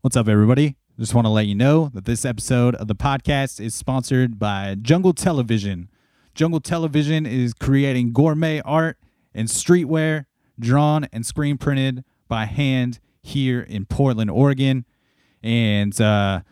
What's up, everybody? Just want to let you know that this episode of the podcast is sponsored by Jungle Television. Jungle Television is creating gourmet art and streetwear drawn and screen printed by hand here in Portland, Oregon. And uh,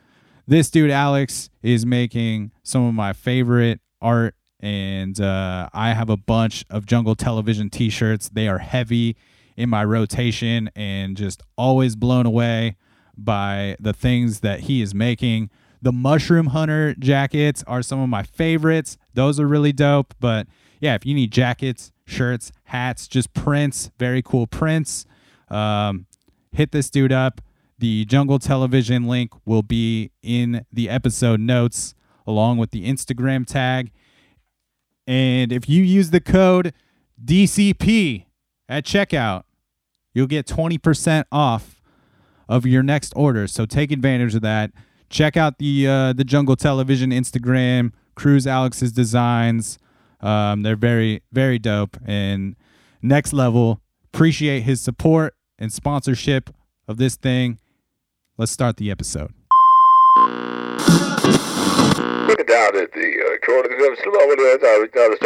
this dude, Alex, is making some of my favorite art. And uh, I have a bunch of Jungle Television t shirts. They are heavy in my rotation and just always blown away by the things that he is making. The Mushroom Hunter jackets are some of my favorites. Those are really dope. But yeah, if you need jackets, shirts, hats, just prints, very cool prints, um, hit this dude up. The Jungle Television link will be in the episode notes along with the Instagram tag. And if you use the code DCP at checkout, you'll get 20% off of your next order. So take advantage of that. Check out the uh, the Jungle Television Instagram, Cruise Alex's designs. Um, they're very very dope and next level. Appreciate his support and sponsorship of this thing. Let's start the episode. Look down at the uh, corner of the slow it is. I was down the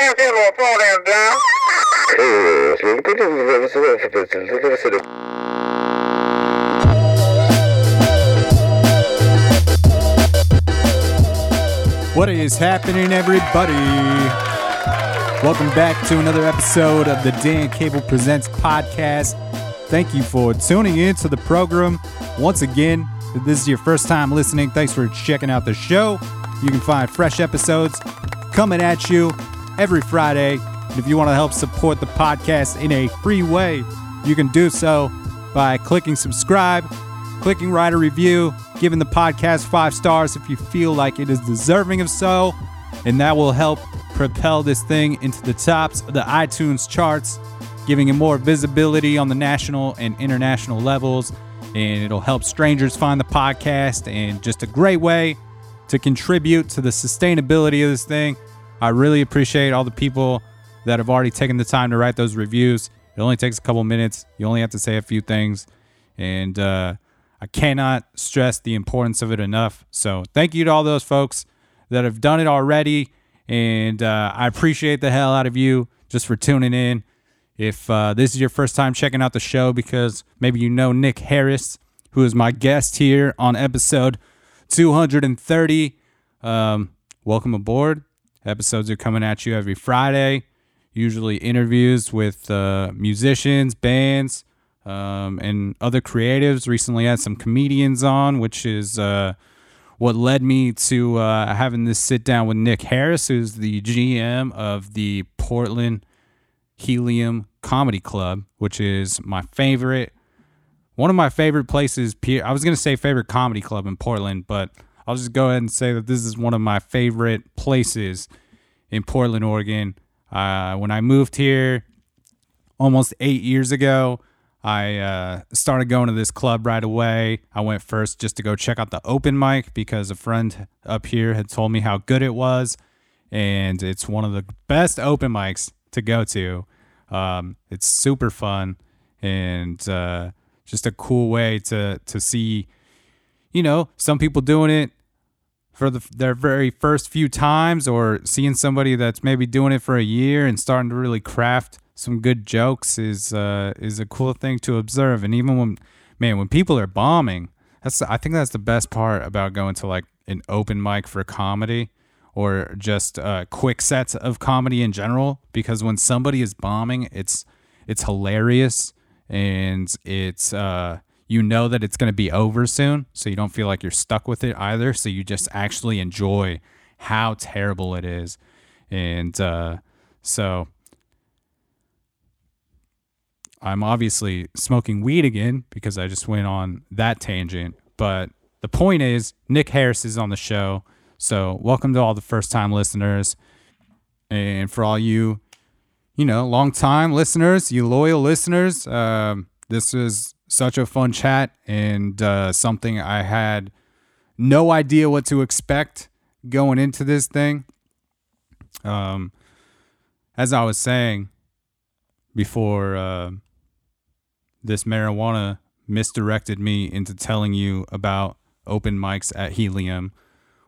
And then we'll fall down down. What is happening, everybody? Welcome back to another episode of the Dan Cable Presents podcast. Thank you for tuning in to the program. Once again, if this is your first time listening, thanks for checking out the show. You can find fresh episodes coming at you every Friday. And if you want to help support the podcast in a free way, you can do so by clicking subscribe, clicking write a review, giving the podcast five stars if you feel like it is deserving of so. And that will help propel this thing into the tops of the iTunes charts, giving it more visibility on the national and international levels. And it'll help strangers find the podcast and just a great way to contribute to the sustainability of this thing. I really appreciate all the people that have already taken the time to write those reviews. It only takes a couple minutes. You only have to say a few things. And uh, I cannot stress the importance of it enough. So thank you to all those folks that have done it already. And uh, I appreciate the hell out of you just for tuning in. If uh, this is your first time checking out the show, because maybe you know Nick Harris, who is my guest here on episode 230, um, welcome aboard. Episodes are coming at you every Friday, usually interviews with uh, musicians, bands, um, and other creatives. Recently had some comedians on, which is uh, what led me to uh, having this sit down with Nick Harris, who's the GM of the Portland Helium Comedy Club, which is my favorite, one of my favorite places. I was going to say favorite comedy club in Portland, but I'll just go ahead and say that this is one of my favorite places in Portland, Oregon. Uh, when I moved here almost eight years ago, I uh, started going to this club right away. I went first just to go check out the open mic because a friend up here had told me how good it was. And it's one of the best open mics to go to. Um, it's super fun and uh, just a cool way to, to see, you know, some people doing it for the, their very first few times or seeing somebody that's maybe doing it for a year and starting to really craft some good jokes is uh, is a cool thing to observe. And even when man, when people are bombing, that's I think that's the best part about going to like an open mic for comedy or just uh, quick sets of comedy in general. Because when somebody is bombing, it's it's hilarious and it's uh, you know that it's going to be over soon, so you don't feel like you're stuck with it either. So you just actually enjoy how terrible it is, and uh, so I'm obviously smoking weed again because I just went on that tangent. But the point is, Nick Harris is on the show. So, welcome to all the first time listeners. And for all you, you know, long time listeners, you loyal listeners, um, this is such a fun chat and uh, something I had no idea what to expect going into this thing. Um, as I was saying before, uh, this marijuana misdirected me into telling you about open mics at Helium.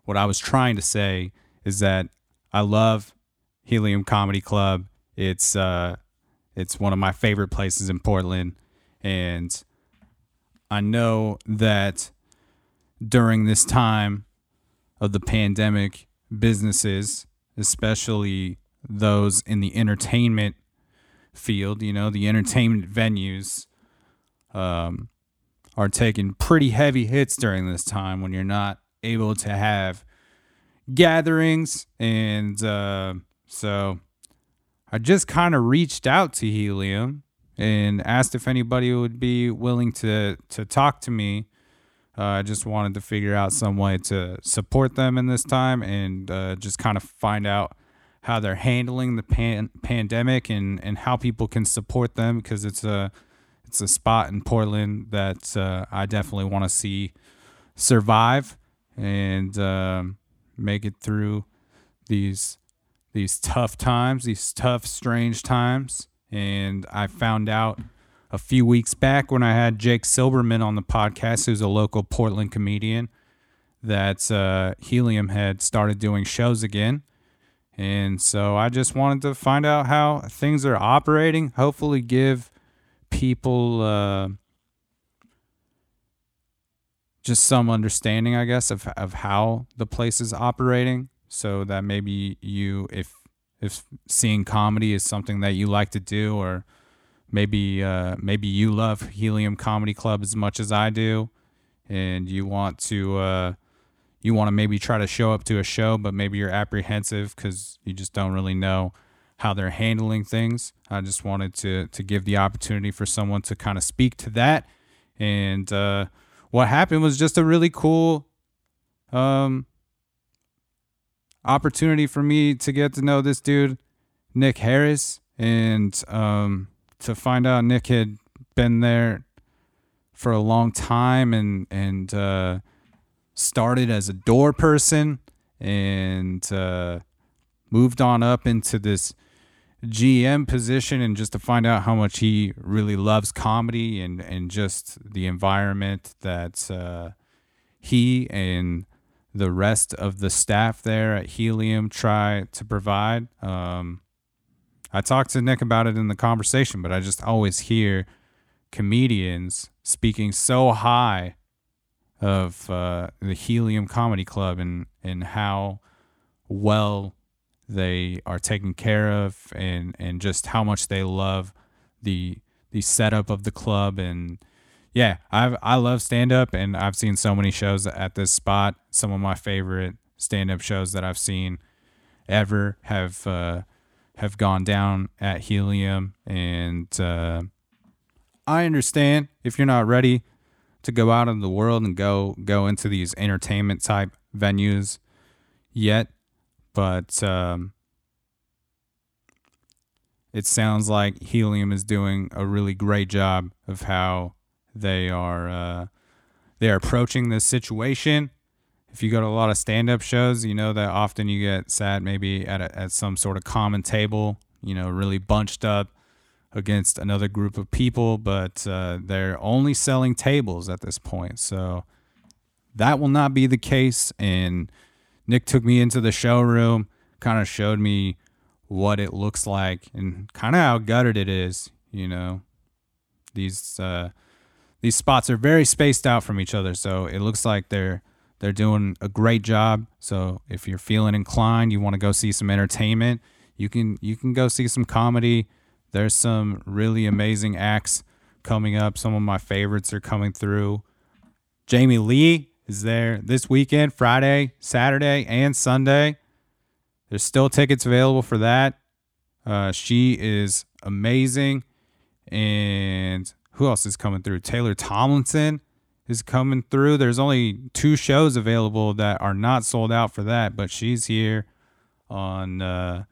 What I was trying to say is that I love Helium Comedy Club. It's uh it's one of my favorite places in Portland and I know that during this time of the pandemic, businesses, especially those in the entertainment field, you know, the entertainment venues, um, are taking pretty heavy hits during this time when you're not able to have gatherings. And uh, so I just kind of reached out to Helium and asked if anybody would be willing to, to talk to me. Uh, I just wanted to figure out some way to support them in this time and uh, just kind of find out how they're handling the pan- pandemic and, and how people can support them because it's a it's a spot in Portland that uh, I definitely want to see survive and um, make it through these these tough times, these tough, strange times. And I found out a few weeks back when I had Jake Silberman on the podcast, who's a local Portland comedian, that uh, Helium had started doing shows again. And so I just wanted to find out how things are operating, hopefully, give people uh, just some understanding, I guess, of, of how the place is operating so that maybe you, if if seeing comedy is something that you like to do, or maybe uh, maybe you love Helium Comedy Club as much as I do, and you want to uh, you want to maybe try to show up to a show, but maybe you're apprehensive because you just don't really know how they're handling things. I just wanted to to give the opportunity for someone to kind of speak to that, and uh, what happened was just a really cool um, opportunity for me to get to know this dude, Nick Harris, and um, to find out Nick had been there for a long time and and uh, started as a door person and uh, moved on up into this GM position and just to find out how much he really loves comedy and and just the environment that uh, he and the rest of the staff there at Helium try to provide. Um, I talked to Nick about it in the conversation, but I just always hear comedians speaking so high of uh, the Helium Comedy Club and and how well they are taken care of and and just how much they love the the setup of the club and yeah, I I love stand up and I've seen so many shows at this spot. Some of my favorite stand up shows that I've seen ever have uh, have gone down at Helium and uh, I understand if you're not ready to go out in the world and go go into these entertainment type venues yet, but um, it sounds like Helium is doing a really great job of how they are uh, they are approaching this situation. If you go to a lot of stand up shows, you know that often you get sat maybe at a, at some sort of common table, you know, really bunched up against another group of people, but uh, they're only selling tables at this point. So that will not be the case. And Nick took me into the showroom, kind of showed me what it looks like and kind of how gutted it is, you know. These uh, these spots are very spaced out from each other, so it looks like they're they're doing a great job. So if you're feeling inclined, you want to go see some entertainment, you can you can go see some comedy. There's some really amazing acts coming up. Some of my favorites are coming through. Jamie Lee is there this weekend, Friday, Saturday, and Sunday. There's still tickets available for that. Uh, she is amazing. And who else is coming through? Taylor Tomlinson is coming through. There's only two shows available that are not sold out for that, but she's here on uh,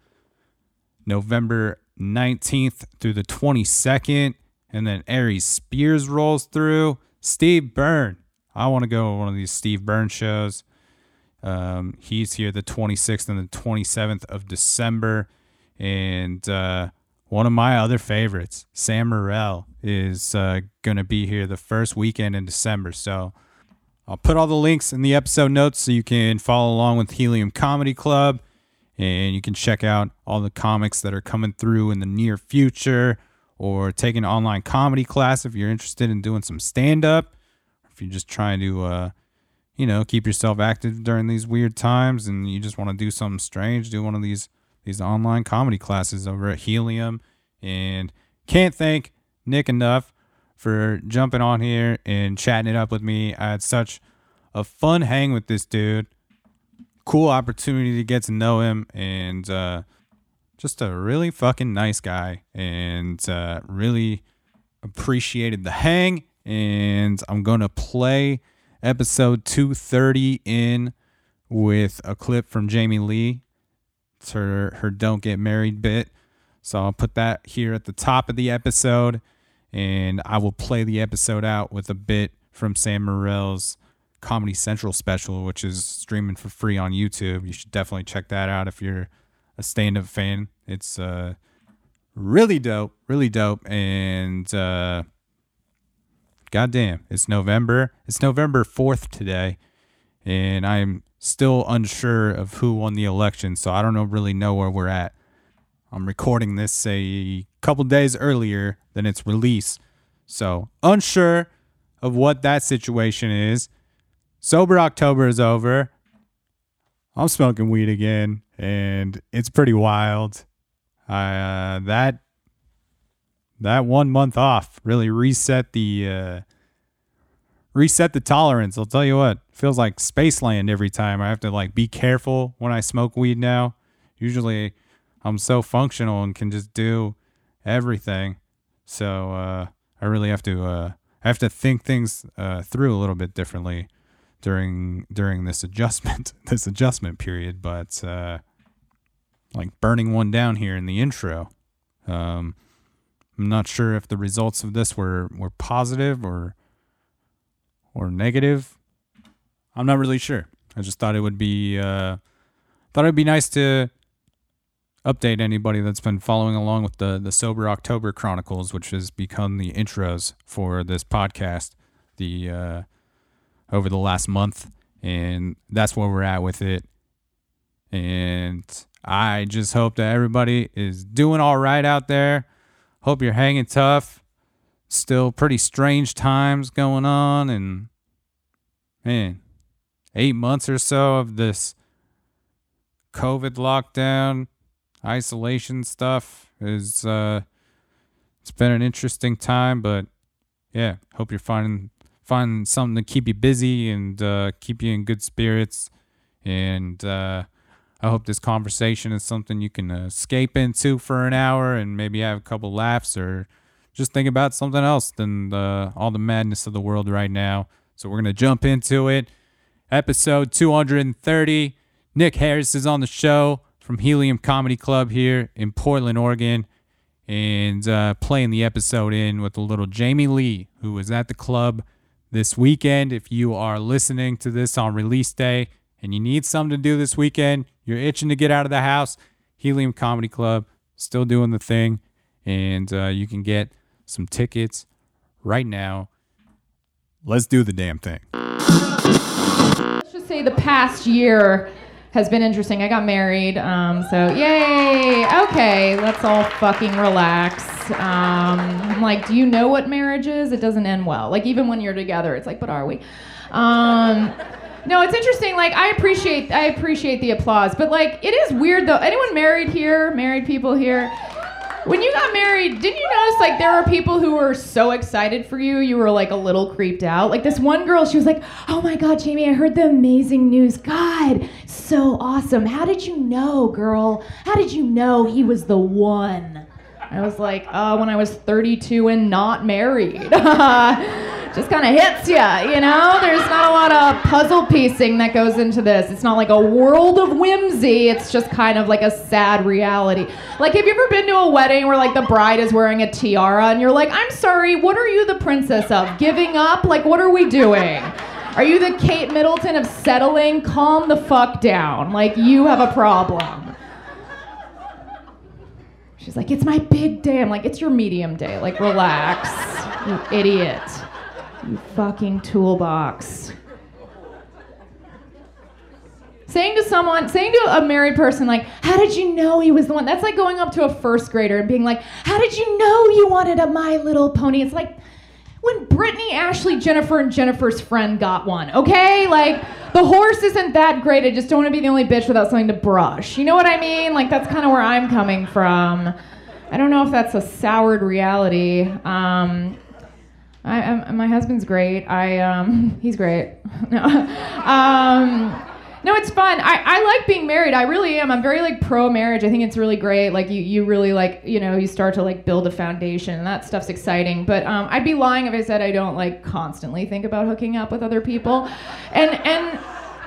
November 19th through the 22nd. And then Aries Spears rolls through. Steve Byrne. I want to go to one of these Steve Byrne shows. Um, he's here the 26th and the 27th of December. And uh, one of my other favorites, Sam Morril, is uh, going to be here the first weekend in December. So I'll put all the links in the episode notes so you can follow along with Helium Comedy Club. And you can check out all the comics that are coming through in the near future or take an online comedy class if you're interested in doing some stand up if you're just trying to uh, you know keep yourself active during these weird times and you just want to do something strange do one of these these online comedy classes over at helium. And can't thank nick enough for jumping on here and chatting it up with me. I had such a fun hang with this dude. Cool opportunity to get to know him and uh, just a really fucking nice guy and uh, really appreciated the hang and i'm gonna play episode 230 in with a clip from jamie lee. It's her her don't get married bit. So i'll put that here at the top of the episode and i will play the episode out with a bit from sam morril's comedy central special which is streaming for free on youtube. You should definitely check that out if you're a stand-up fan. It's uh really dope really dope. And uh goddamn it's november it's november 4th today. And i'm still unsure of who won the election so i don't know really know where we're at i'm recording this a couple days earlier than its release so unsure of what that situation is sober october is over i'm smoking weed again and it's pretty wild uh, that that one month off really reset the uh, reset the tolerance. I'll tell you what, feels like Spaceland every time. I have to like be careful when I smoke weed now. Usually, I'm so functional and can just do everything. So uh, I really have to uh, I have to think things uh, through a little bit differently during during this adjustment this adjustment period. But uh, like burning one down here in the intro. Um, I'm not sure if the results of this were, were positive or or negative. I'm not really sure. I just thought it would be uh, thought it'd be nice to update anybody that's been following along with the the sober October Chronicles, which has become the intros for this podcast. The uh, over the last month, and that's where we're at with it. And I just hope that everybody is doing all right out there. Hope you're hanging tough. Still pretty strange times going on, and man, eight months or so of this COVID lockdown, isolation stuff is uh it's been an interesting time, but yeah, hope you're finding finding something to keep you busy and uh, keep you in good spirits. And uh, I hope this conversation is something you can escape into for an hour and maybe have a couple laughs or just think about something else than the, all the madness of the world right now. So we're to jump into it. Episode 230. Nick Harris is on the show from Helium Comedy Club here in Portland, Oregon, and uh, playing the episode in with a little Jamie Lee, who was at the club this weekend. If you are listening to this on release day and you need something to do this weekend, you're itching to get out of the house, Helium Comedy Club still doing the thing, and uh, you can get some tickets right now. Let's do the damn thing. Let's just say the past year has been interesting. I got married, um, so yay. Okay, let's all fucking relax. Um, I'm like, do you know what marriage is? It doesn't end well. Like even when you're together, it's like, but are we? Um, no, it's interesting. Like I appreciate, I appreciate the applause, but like it is weird though. Anyone married here? Married people here? When you got married, didn't you notice like there are people who were so excited for you, you were like a little creeped out? Like this one girl, she was like, "Oh my god, Jamie, I heard the amazing news. God, so awesome. How did you know, girl? How did you know he was the one?" I was like, "Uh, when I was 32 and not married." Just kind of hits you, you know? There's not a lot of puzzle piecing that goes into this. It's not like a world of whimsy. It's just kind of like a sad reality. Like, have you ever been to a wedding where, like, the bride is wearing a tiara and you're like, I'm sorry, what are you the princess of? Giving up? Like, what are we doing? Are you the Kate Middleton of settling? Calm the fuck down. Like, you have a problem. She's like, it's my big day. I'm like, it's your medium day. Like, relax, you idiot. You fucking toolbox. Saying to someone, saying to a married person, like, how did you know he was the one? That's like going up to a first grader and being like, how did you know you wanted a My Little Pony? It's like when Brittany, Ashley, Jennifer, and Jennifer's friend got one, okay? Like, the horse isn't that great. I just don't want to be the only bitch without something to brush. You know what I mean? Like, that's kind of where I'm coming from. I don't know if that's a soured reality. Um, I, I, my husband's great. I um, he's great. no, um, no, it's fun. I, I like being married. I really am. I'm very like pro marriage. I think it's really great. Like you, you really like you know you start to like build a foundation and that stuff's exciting. But um, I'd be lying if I said I don't like constantly think about hooking up with other people, and and.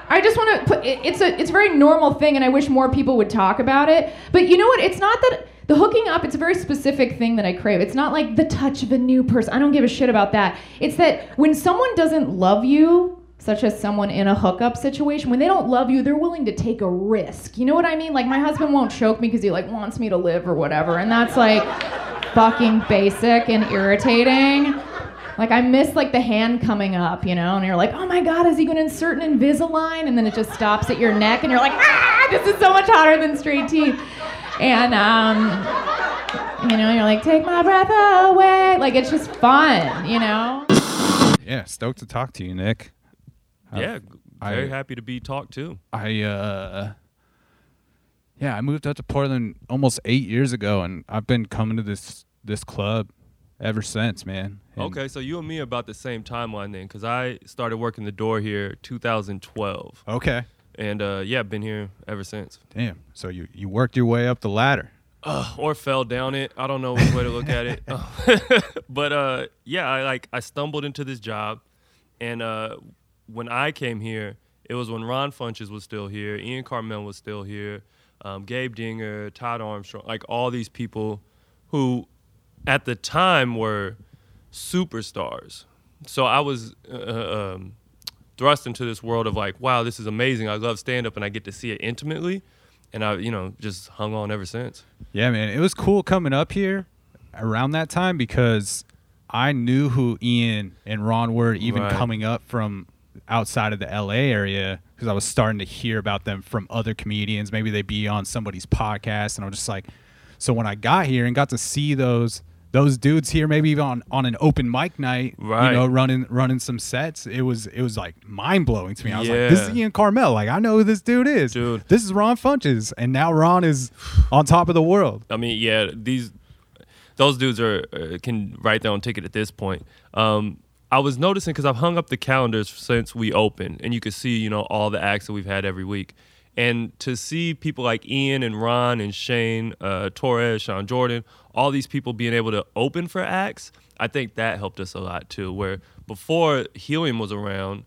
I just want to put it's a it's a very normal thing and I wish more people would talk about it. But you know what? It's not that the hooking up, it's a very specific thing that I crave. It's not like the touch of a new person. I don't give a shit about that. It's that when someone doesn't love you, such as someone in a hookup situation, when they don't love you, they're willing to take a risk. You know what I mean? Like my husband won't choke me because he like wants me to live or whatever, and that's like fucking basic and irritating. Like I miss like the hand coming up, you know, and you're like, oh my god, is he going to insert an Invisalign? And then it just stops at your neck, and you're like, ah, this is so much hotter than straight teeth. And um, you know, you're like, take my breath away. Like it's just fun, you know. Yeah, stoked to talk to you, Nick. Yeah, very I- happy to be talked to. I uh yeah, I moved out to Portland almost eight years ago, and I've been coming to this this club ever since, man. And- Okay, so you and me about the same timeline then, because I started working the door here 2012, Okay. and uh, yeah, been here ever since. Damn. So you you worked your way up the ladder. Uh, or fell down it. I don't know which way to look at it. but uh, yeah, I like I stumbled into this job, and uh, when I came here, it was when Ron Funches was still here, Ian Karmel was still here, um, Gabe Dinger, Todd Armstrong, like all these people who, at the time, were superstars. So I was uh, um, thrust into this world of like, wow, this is amazing. I love stand up, and I get to see it intimately, and I, you know, just hung on ever since. Yeah, man. It was cool coming up here around that time because I knew who Ian and Ron were even Right. coming up from outside of the LA area because I was starting to hear about them from other comedians. Maybe they'd be on somebody's podcast, and I'm just like, so when I got here and got to see those those dudes here, maybe even on, on an open mic night, Right. you know, running running some sets, it was it was like mind blowing to me. I was like, this is Ian Karmel. Like I know who this dude is. Dude. This is Ron Funches, and now Ron is on top of the world. I mean, yeah, these those dudes are uh, can write their own ticket at this point. Um, I was noticing because I've hung up the calendars since we opened, and you can see, you know, all the acts that we've had every week. And to see people like Ian and Ron and Shane, uh, Torres, Sean Jordan, all these people being able to open for acts, I think that helped us a lot too. Where before Helium was around,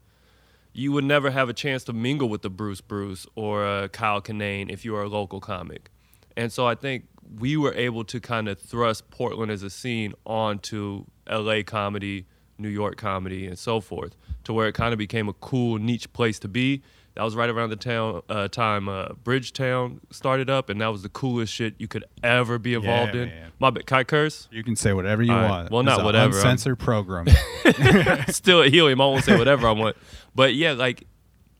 you would never have a chance to mingle with the Bruce Bruce or uh, Kyle Kinane if you were a local comic. And so I think we were able to kind of thrust Portland as a scene onto LA comedy, New York comedy, and so forth, to where it kind of became a cool niche place to be. That was right around the town uh, time uh, Bridgetown started up, and that was the coolest shit you could ever be involved in. man. My bad, can I curse? You can say whatever you right. want. Well, not whatever. I'm- Uncensored program. still at helium. I won't say whatever I want. But yeah, like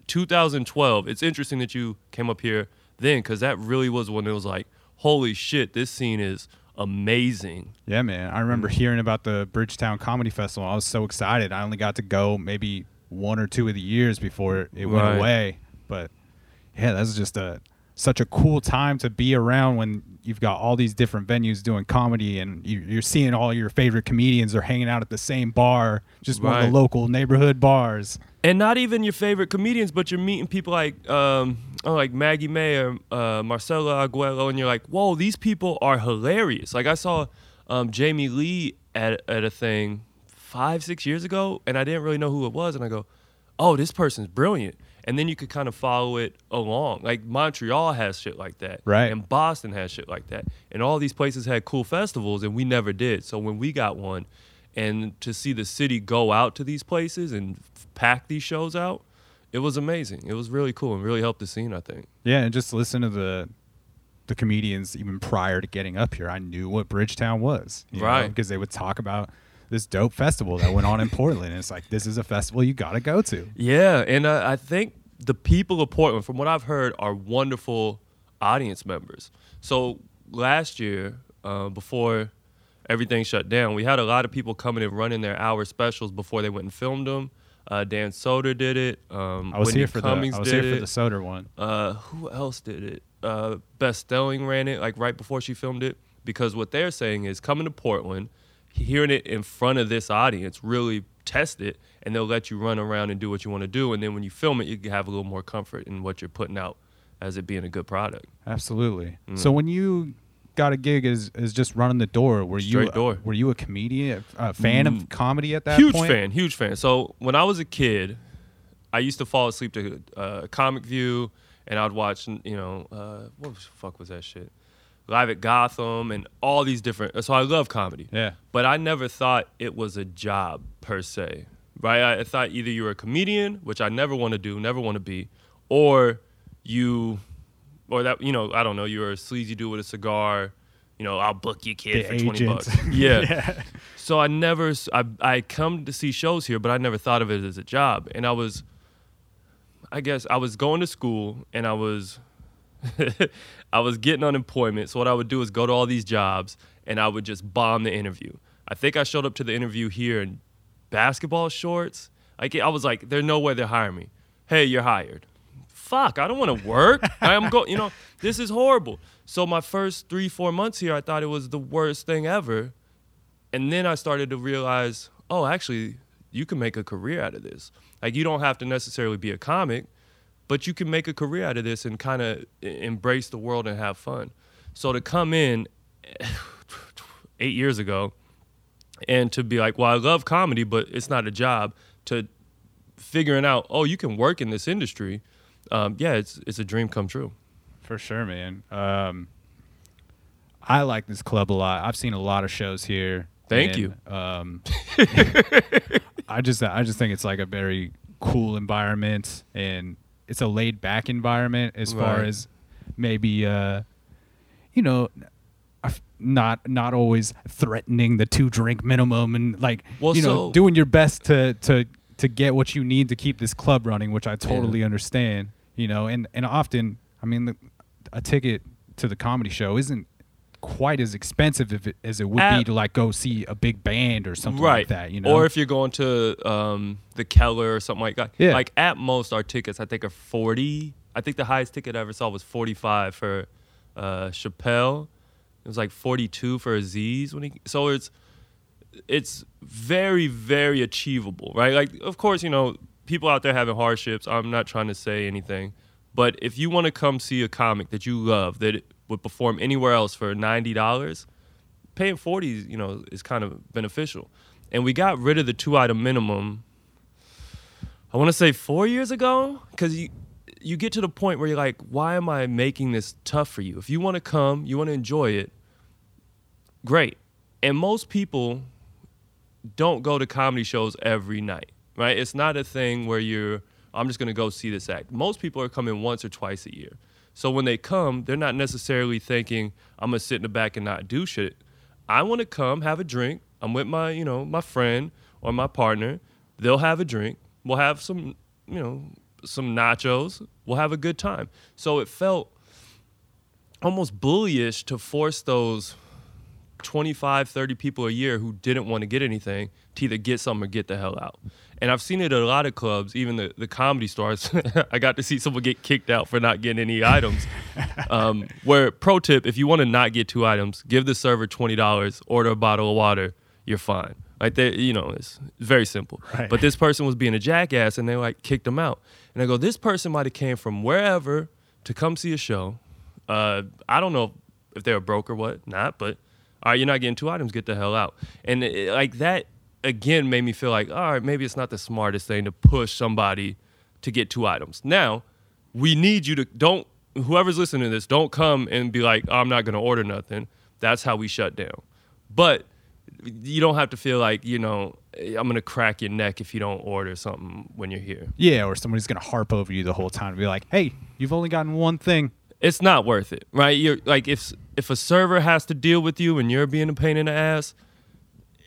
2012. It's interesting that you came up here then because that really was when it was like, holy shit, this scene is amazing. yeah, man. I remember mm. hearing about the Bridgetown Comedy Festival. I was so excited. I only got to go maybe one or two of the years before it went Right. away. But yeah, that's just a such a cool time to be around when you've got all these different venues doing comedy and you, you're seeing all your favorite comedians are hanging out at the same bar, just one of the local neighborhood bars. And not even your favorite comedians, but you're meeting people like um, oh, like Maggie May or uh, Marcela Aguero, and you're like, whoa, these people are hilarious. Like I saw um, Jamie Lee at, at a thing five, six years ago, and I didn't really know who it was, and I go, oh, this person's brilliant. And then you could kind of follow it along. Like Montreal has shit like that. Right. And Boston has shit like that. And all these places had cool festivals, and we never did. So when we got one, and to see the city go out to these places and f- pack these shows out, it was amazing. It was really cool and really helped the scene, I think. Yeah, and just listen to the the comedians even prior to getting up here, I knew what Bridgetown was, Right. Because they would talk about this dope festival that went on in Portland. And it's like this is a festival you got to go to. Yeah, and uh, I think the people of Portland, from what I've heard, are wonderful audience members. So last year, uh, before everything shut down, we had a lot of people coming and running their hour specials before they went and filmed them. Uh, Dan Soder did it. Um, I was here for Cummings the I was here for the Soder one. Uh, who else did it? Uh, Beth Stelling ran it like right before she filmed it because what they're saying is coming to Portland, hearing it in front of this audience, really test it, and they'll let you run around and do what you want to do, and then when you film it, you can have a little more comfort in what you're putting out as it being a good product. Absolutely. Mm. So when you got a gig as, as just running the door, were you door. were you a comedian, a fan of comedy at that huge point? fan, huge fan. So when I was a kid, I used to fall asleep to uh, Comic View, and I'd watch, you know, uh, what the fuck was that shit? Live at Gotham and all these different. So I love comedy. Yeah. But I never thought it was a job per se, right? I, I thought either you were a comedian, which I never want to do, never want to be, or you, or that you know, I don't know, you're a sleazy dude with a cigar. You know, I'll book you, kid, The for twenty bucks. Yeah. So I never, I I come to see shows here, but I never thought of it as a job. And I was, I guess, I was going to school and I was, I was getting unemployment. So what I would do is go to all these jobs and I would just bomb the interview. I think I showed up to the interview here in basketball shorts. Like I was like, there's no way they're hiring me. Hey, you're hired. Fuck, I don't want to work. I'm going. You know, this is horrible. So my first three, four months here, I thought it was the worst thing ever and then I started to realize, oh, actually, you can make a career out of this. Like you don't have to necessarily be a comic, but you can make a career out of this and kind of embrace the world and have fun. So to come in eight years ago and to be like, well, I love comedy, but it's not a job. To figuring out, oh, you can work in this industry. Um, yeah, it's it's a dream come true. For sure, man. Um, I like this club a lot. I've seen a lot of shows here. Thank and, you. Um, I just I just think it's like a very cool environment, and it's a laid back environment as far as maybe uh, you know. Not not always threatening the two drink minimum and like Well, you know so- doing your best to to to get what you need to keep this club running, which I totally understand. You know, and and often I mean the, a ticket to the comedy show isn't quite as expensive if it, as it would be to like go see a big band or something right. like that. You know, Or if you're going to um, the Keller or something like that. Yeah. Like at most, our tickets I think are forty. I think the highest ticket I ever saw was forty five for uh, Chappelle. It was like forty two for Aziz when he. So it's it's very very achievable, right? Like of course you know people out there having hardships. I'm not trying to say anything, but if you want to come see a comic that you love that would perform anywhere else for ninety dollars, paying 40 you know is kind of beneficial. And we got rid of the two item minimum i want to say four years ago because you you get to the point where you're like why am i making this tough for you? If you want to come you want to enjoy it great. And most people don't go to comedy shows every night right? It's not a thing where you're i'm just going to go see this act. Most people are coming once or twice a year so when they come they're not necessarily thinking i'm to sit in the back and not do shit. I want to come have a drink. I'm with my you know my friend or my partner. They'll have a drink. We'll have some you know some nachos. We'll have a good time. So it felt almost bullyish to force those 25, 30 people a year who didn't want to get anything to either get something or get the hell out. And I've seen it at a lot of clubs, even the, the comedy stars. I got to see someone get kicked out for not getting any items. Um, where, pro tip, if you want to not get two items, give the server $20, order a bottle of water, you're fine. Like, they, you know, it's very simple. Right. But this person was being a jackass and they like kicked him out. And I go, this person might have came from wherever to come see a show. Uh, I don't know if they're broke or what, not, but all right, you're not getting two items, get the hell out. And it, like that again made me feel like, all right, maybe it's not the smartest thing to push somebody to get two items. Now, we need you to don't whoever's listening to this, don't come and be like, I'm not gonna order nothing. That's how we shut down. But you don't have to feel like, you know, I'm gonna crack your neck if you don't order something when you're here. yeah, or somebody's gonna harp over you the whole time and be like, "Hey, you've only gotten one thing." it's not worth it, right? You're like if if a server has to deal with you and you're being a pain in the ass,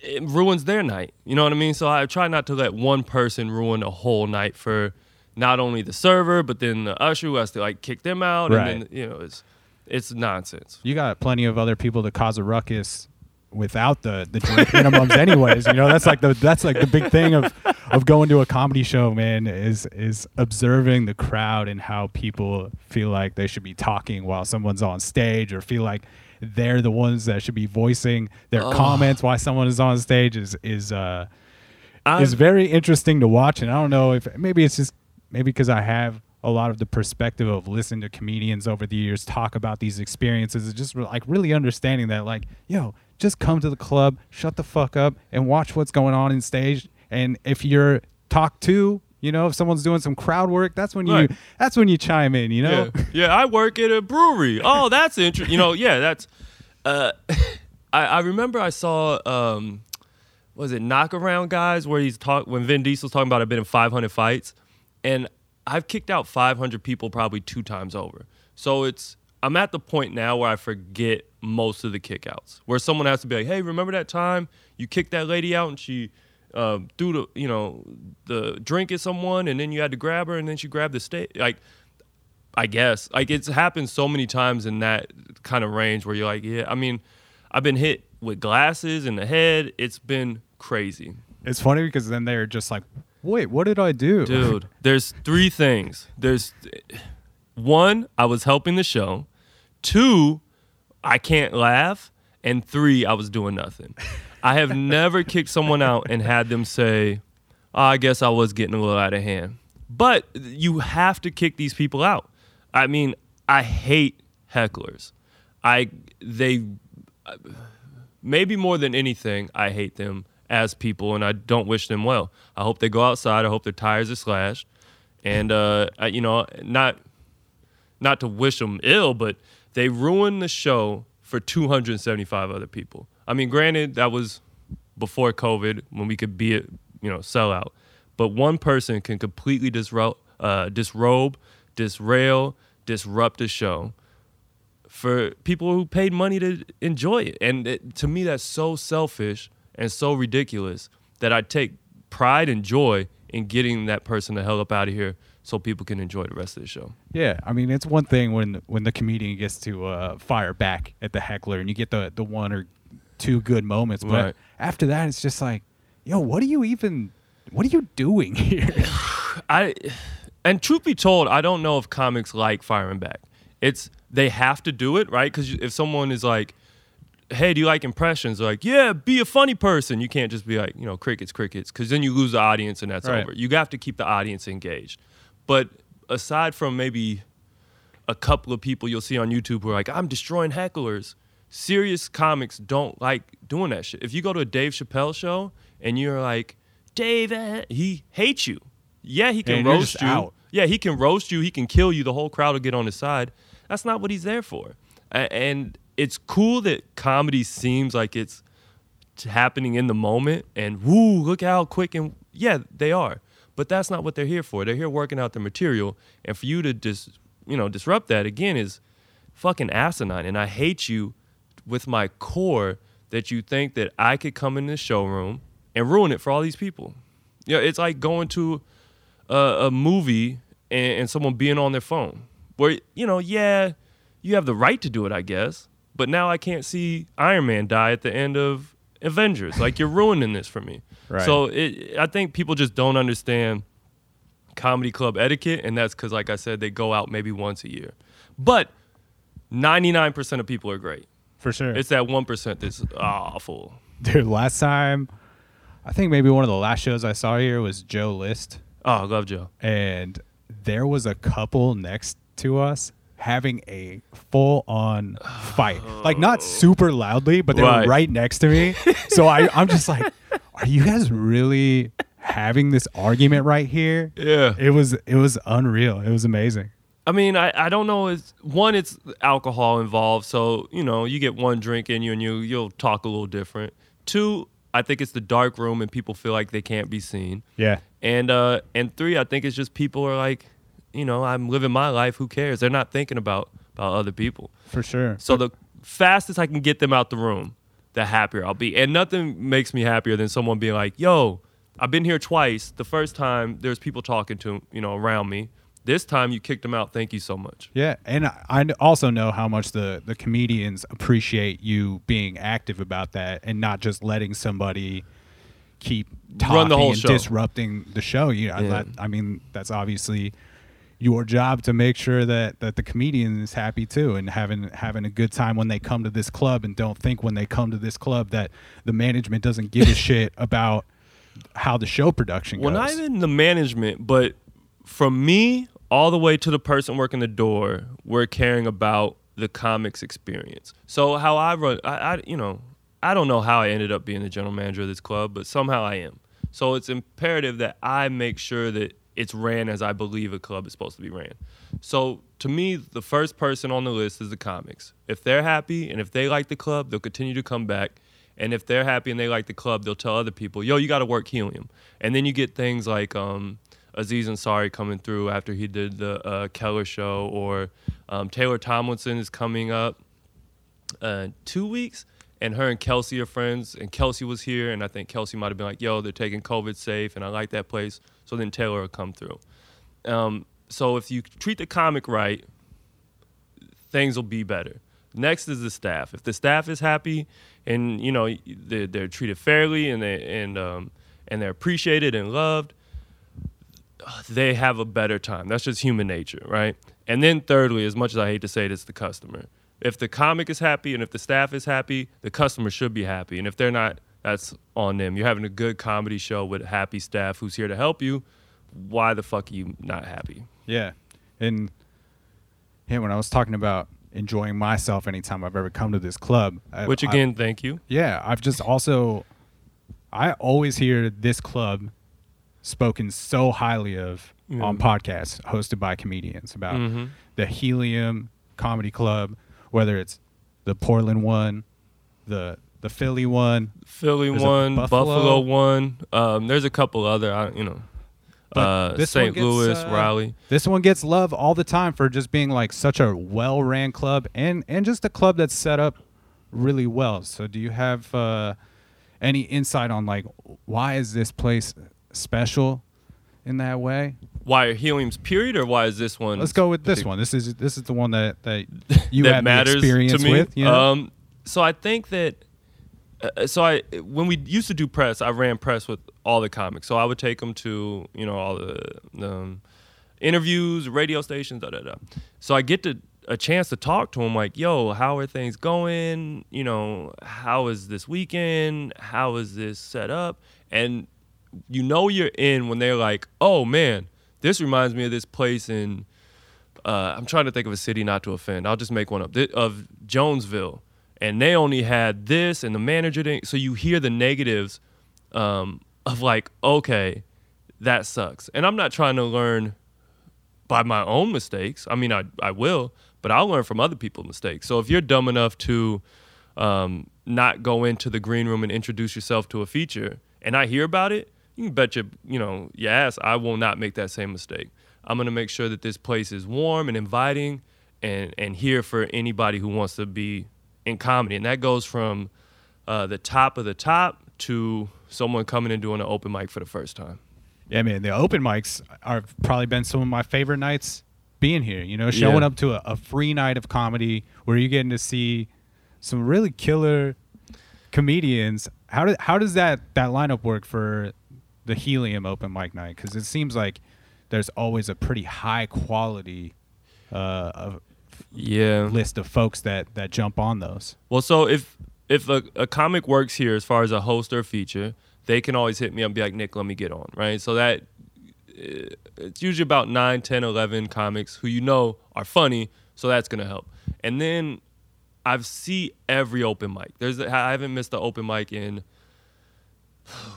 it ruins their night. You know what I mean? So I try not to let one person ruin a whole night for not only the server but then the usher who has to like kick them out, Right. and then you know it's it's nonsense. You got plenty of other people to cause a ruckus without the the drink minimums anyways you know that's like the that's like the big thing of of going to a comedy show man is is observing the crowd and how people feel like they should be talking while someone's on stage or feel like they're the ones that should be voicing their comments while someone is on stage is is uh I've- is very interesting to watch and i don't know if maybe it's just maybe because i have a lot of the perspective of listening to comedians over the years talk about these experiences is just like really understanding that like yo just come to the club shut the fuck up and watch what's going on in stage and if you're talked to you know if someone's doing some crowd work that's when you Right. that's when you chime in you know Yeah, yeah. I work at a brewery. Oh, that's interesting. You know, yeah, that's. Uh, I, I remember I saw um, was it Knockaround Guys where he's talk when Vin Diesel's talking about I've been in 500 fights, and I've kicked out 500 people probably two times over. So it's I'm at the point now where I forget most of the kickouts, where someone has to be like, hey, remember that time you kicked that lady out and she. Um, threw the you know the drink at someone and then you had to grab her and then she grabbed the state like I guess. Like it's happened so many times in that kind of range where you're like, yeah, I mean, I've been hit with glasses in the head. It's been crazy. it's funny because then they're just like wait what did i do Dude, there's three things. There's one, I was helping the show. Two, I can't laugh. And three, I was doing nothing. I have never kicked someone out and had them say, "Oh, I guess I was getting a little out of hand. But you have to kick these people out. I mean, I hate hecklers. I they maybe more than anything, I hate them as people, and I don't wish them well. I hope they go outside. I hope their tires are slashed, and uh, I, you know, not not to wish them ill, but they ruin the show for 275 other people. I mean, granted, that was before COVID when we could be, you know, sell out. But one person can completely disrobe, uh, disrobe, disrail, disrupt a show for people who paid money to enjoy it. And it, to me, that's so selfish and so ridiculous that I take pride and joy in getting that person the hell up out of here so people can enjoy the rest of the show. Yeah, I mean it's one thing when when the comedian gets to uh, fire back at the heckler and you get the the one or two good moments, but Right. after that it's just like, yo, what are you even? What are you doing here? I and truth be told, I don't know if comics like firing back. It's they have to do it, right? Because if someone is like, "Hey, do you like impressions?" They're like, "Yeah, be a funny person." You can't just be like, you know, crickets, crickets, because then you lose the audience and that's Right. over. You have to keep the audience engaged. But aside from maybe a couple of people you'll see on YouTube who are like, "I'm destroying hecklers," serious comics don't like doing that shit. If you go to a Dave Chappelle show and you're like, "Dave," eh," he hates you. Yeah, he can And roast you. out. Yeah, he can roast you. He can kill you. The whole crowd will get on his side. That's not what he's there for. And it's cool that comedy seems like it's happening in the moment and woo, look how quick and yeah, they are. But that's not what they're here for. They're here working out their material. And for you to just, you know, disrupt that again is fucking asinine. And I hate you with my core that you think that I could come in this showroom and ruin it for all these people. Yeah, it's like going to a, a movie and, and someone being on their phone. Where you know, yeah, you have the right to do it, I guess. But now I can't see Iron Man die at the end of Avengers. Like you're ruining this for me. Right. So it, I think people just don't understand comedy club etiquette, and that's because, like I said, they go out maybe once a year. But 99% of people are great. For sure. It's that 1% that's awful. Dude, last time, I think maybe one of the last shows I saw here was Joe List, Oh, I love Joe. and there was a couple next to us having a full on fight. Like not oh. super loudly, but they were Right. right next to me. so I, I'm just like, are you guys really having this argument right here? Yeah. It was it was unreal. It was amazing. I mean, I, I don't know. It's one, it's alcohol involved, so you know you get one drink in you and you you'll talk a little different. Two, I think it's the dark room and people feel like they can't be seen. Yeah. And uh, and three, I think it's just people are like, you know, I'm living my life. Who cares? They're not thinking about about other people. For sure. So the fastest I can get them out the room, the happier I'll be. And nothing makes me happier than someone being like, "Yo, I've been here twice. The first time there's people talking to you know around me. This time you kicked them out. Thank you so much." Yeah, and I I also know how much the the comedians appreciate you being active about that and not just letting somebody keep talking Run the whole and show. disrupting the show. You know, Yeah. that, I mean, that's obviously your job to make sure that that the comedian is happy too and having having a good time when they come to this club and don't think when they come to this club that the management doesn't give a shit about how the show production Well, goes. Well, not even the management, but from me all the way to the person working the door, we're caring about the comics experience. So how I run, I, I you know, I don't know how I ended up being the general manager of this club, but somehow I am. So it's imperative that I make sure that it's ran as I believe a club is supposed to be ran. So to me, the first person on the list is the comics. If they're happy and if they like the club, they'll continue to come back. And if they're happy and they like the club, they'll tell other people, "Yo, you got to work helium." And then you get things like um, Aziz Ansari coming through after he did the uh, Keller show, or um, Taylor Tomlinson is coming up uh, two weeks, and her and Kelsey are friends, and Kelsey was here, and I think Kelsey might have been like, "Yo, they're taking COVID safe, and I like that place," so then Taylor will come through. Um, so if you treat the comic right, things will be better. Next is the staff. If the staff is happy, and you know they're, they're treated fairly, and they and um, and they're appreciated and loved, they have a better time. That's just human nature, right? And then thirdly, as much as I hate to say it, it's the customer. If the comic is happy and if the staff is happy, the customer should be happy. And if they're not, that's on them. You're having a good comedy show with happy staff who's here to help you. Why the fuck are you not happy? Yeah. And yeah, when I was talking about enjoying myself anytime I've ever come to this club, Which I- again, thank you. yeah, I've just also, I always hear this club spoken so highly of Yeah. on podcasts hosted by comedians about Mhm. the Helium Comedy Club, whether it's the Portland one, the the Philly one. Philly one, Buffalo. Buffalo, one. Um, there's a couple other, I, you know, uh, St. gets, Louis, uh, Raleigh. This one gets love all the time for just being like such a well-ran club and and just a club that's set up really well. So do you have uh, any insight on like why is this place special in that way? Why Helium's period, or why is this one? Let's go with this one. This is this is the one that that you that have experience with. You know? Um, so I think that. Uh, so I when we used to do press, I ran press with all the comics. So I would take them to you know all the um, interviews, radio stations, da da da. So I get to a chance to talk to them like, yo, how are things going? You know, how is this weekend? How is this set up? And you know you're in when they're like, oh man, this reminds me of this place in uh, I'm trying to think of a city not to offend. I'll just make one up of Jonesville, and they only had this, and the manager didn't. So you hear the negatives um, of like, okay, that sucks. And I'm not trying to learn by my own mistakes. I mean, I I will, but I'll learn from other people's mistakes. So if you're dumb enough to um, not go into the green room and introduce yourself to a feature, and I hear about it, you can bet your you know your ass I will not make that same mistake. I'm gonna make sure that this place is warm and inviting, and and here for anybody who wants to be in comedy, and that goes from uh, the top of the top to someone coming and doing an open mic for the first time. Yeah, man, the open mics are probably been some of my favorite nights being here. You know, showing Yeah. up to a, a free night of comedy where you're getting to see some really killer comedians. How does how does that that lineup work for the Helium open mic night? Because it seems like there's always a pretty high quality uh, of Yeah. list of folks that that jump on those. Well, so if if a, a comic works here as far as a host or feature, they can always hit me up and be like, Nick, let me get on, right? So that uh, it's usually about 9, 10, 11 comics who you know are funny, so that's going to help. And then I've see every open mic. There's I haven't missed the open mic in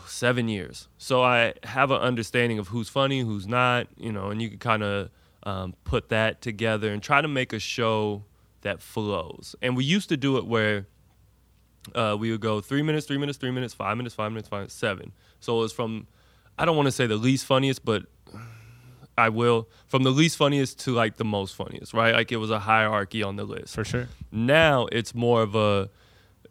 seven years. So I have an understanding of who's funny, who's not, you know, and you can kind of um, put that together and try to make a show that flows. And we used to do it where uh, we would go three minutes, three minutes, three minutes, five minutes, five minutes, five minutes, seven. So it was from, I don't want to say the least funniest, but I will from the least funniest to like the most funniest, right? Like it was a hierarchy on the list. For sure. Now it's more of a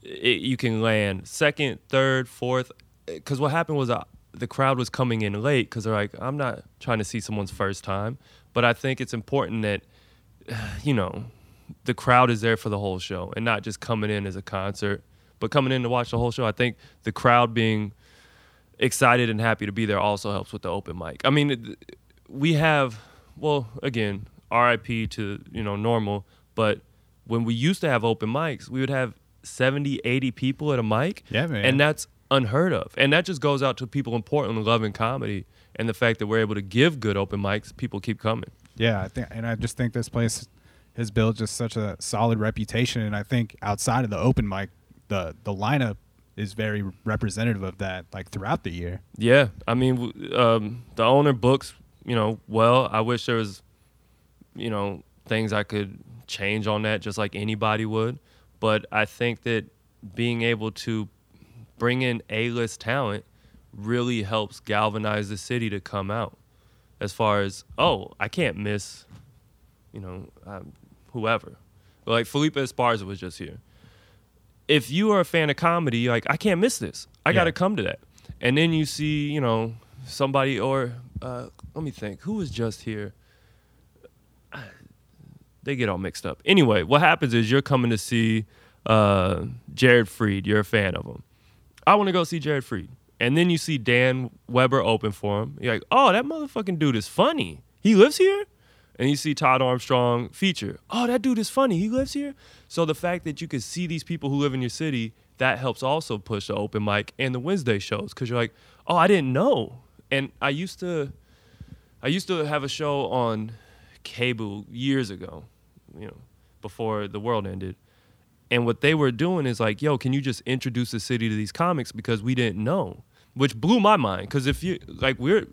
it, you can land second, third, fourth. Because what happened was uh, the crowd was coming in late because they're like, I'm not trying to see someone's first time, but I think it's important that you know the crowd is there for the whole show and not just coming in as a concert, but coming in to watch the whole show. I think the crowd being excited and happy to be there also helps with the open mic. I mean, we have well, again, RIP to, you know, normal, but when we used to have open mics, we would have 70, 80 people at a mic. Yeah, man. And that's unheard of. And that just goes out to people in Portland loving comedy and the fact that we're able to give good open mics, people keep coming. Yeah, I think, and I just think this place has built just such a solid reputation, and I think outside of the open mic, the the lineup is very representative of that, like throughout the year. Yeah, I mean, um, the owner books, you know, well. I wish there was, you know, things I could change on that, just like anybody would. But I think that being able to bring in A-list talent really helps galvanize the city to come out. As far as oh, I can't miss, you know, um, whoever. Like Felipe Esparza was just here. If you are a fan of comedy, you're like I can't miss this. I got to come to that. And then you see, you know, somebody or uh, let me think, who was just here? They get all mixed up. Anyway, what happens is you're coming to see uh, Jared Freid. You're a fan of him. I want to go see Jared Freid. And then you see Dan Weber open for him. You're like, oh, that motherfucking dude is funny. He lives here? And you see Todd Armstrong feature. Oh, that dude is funny. He lives here? So the fact that you can see these people who live in your city, that helps also push the open mic and the Wednesday shows. Cause you're like, oh, I didn't know. And I used to I used to have a show on cable years ago, you know, before the world ended. And what they were doing is like, yo, can you just introduce the city to these comics because we didn't know, which blew my mind. Because if you like, we're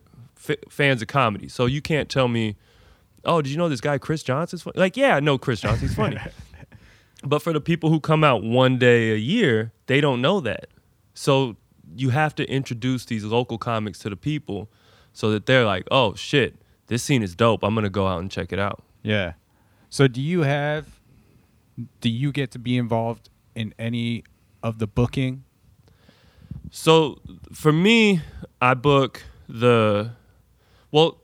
f- fans of comedy, so you can't tell me, oh, did you know this guy Chris Johnson's funny? Like, yeah, I know Chris Johnson's funny. but for the people who come out one day a year, they don't know that. So you have to introduce these local comics to the people so that they're like, oh shit, this scene is dope. I'm gonna go out and check it out. Yeah. So do you have do you get to be involved in any of the booking? So for me, I book the well,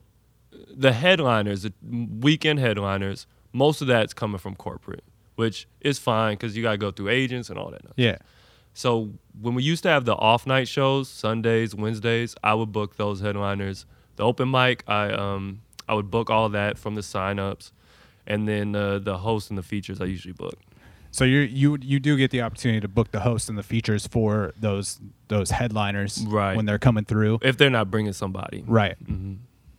the headliners, the weekend headliners. Most of that's coming from corporate, which is fine because you gotta go through agents and all that. Yeah. So when we used to have the off night shows, Sundays, Wednesdays, I would book those headliners. The open mic, I um I would book all that from the signups, and then uh, the hosts and the features I usually book. So you you you do get the opportunity to book the hosts and the features for those those headliners Right. when they're coming through. If they're not bringing somebody, Right. hmm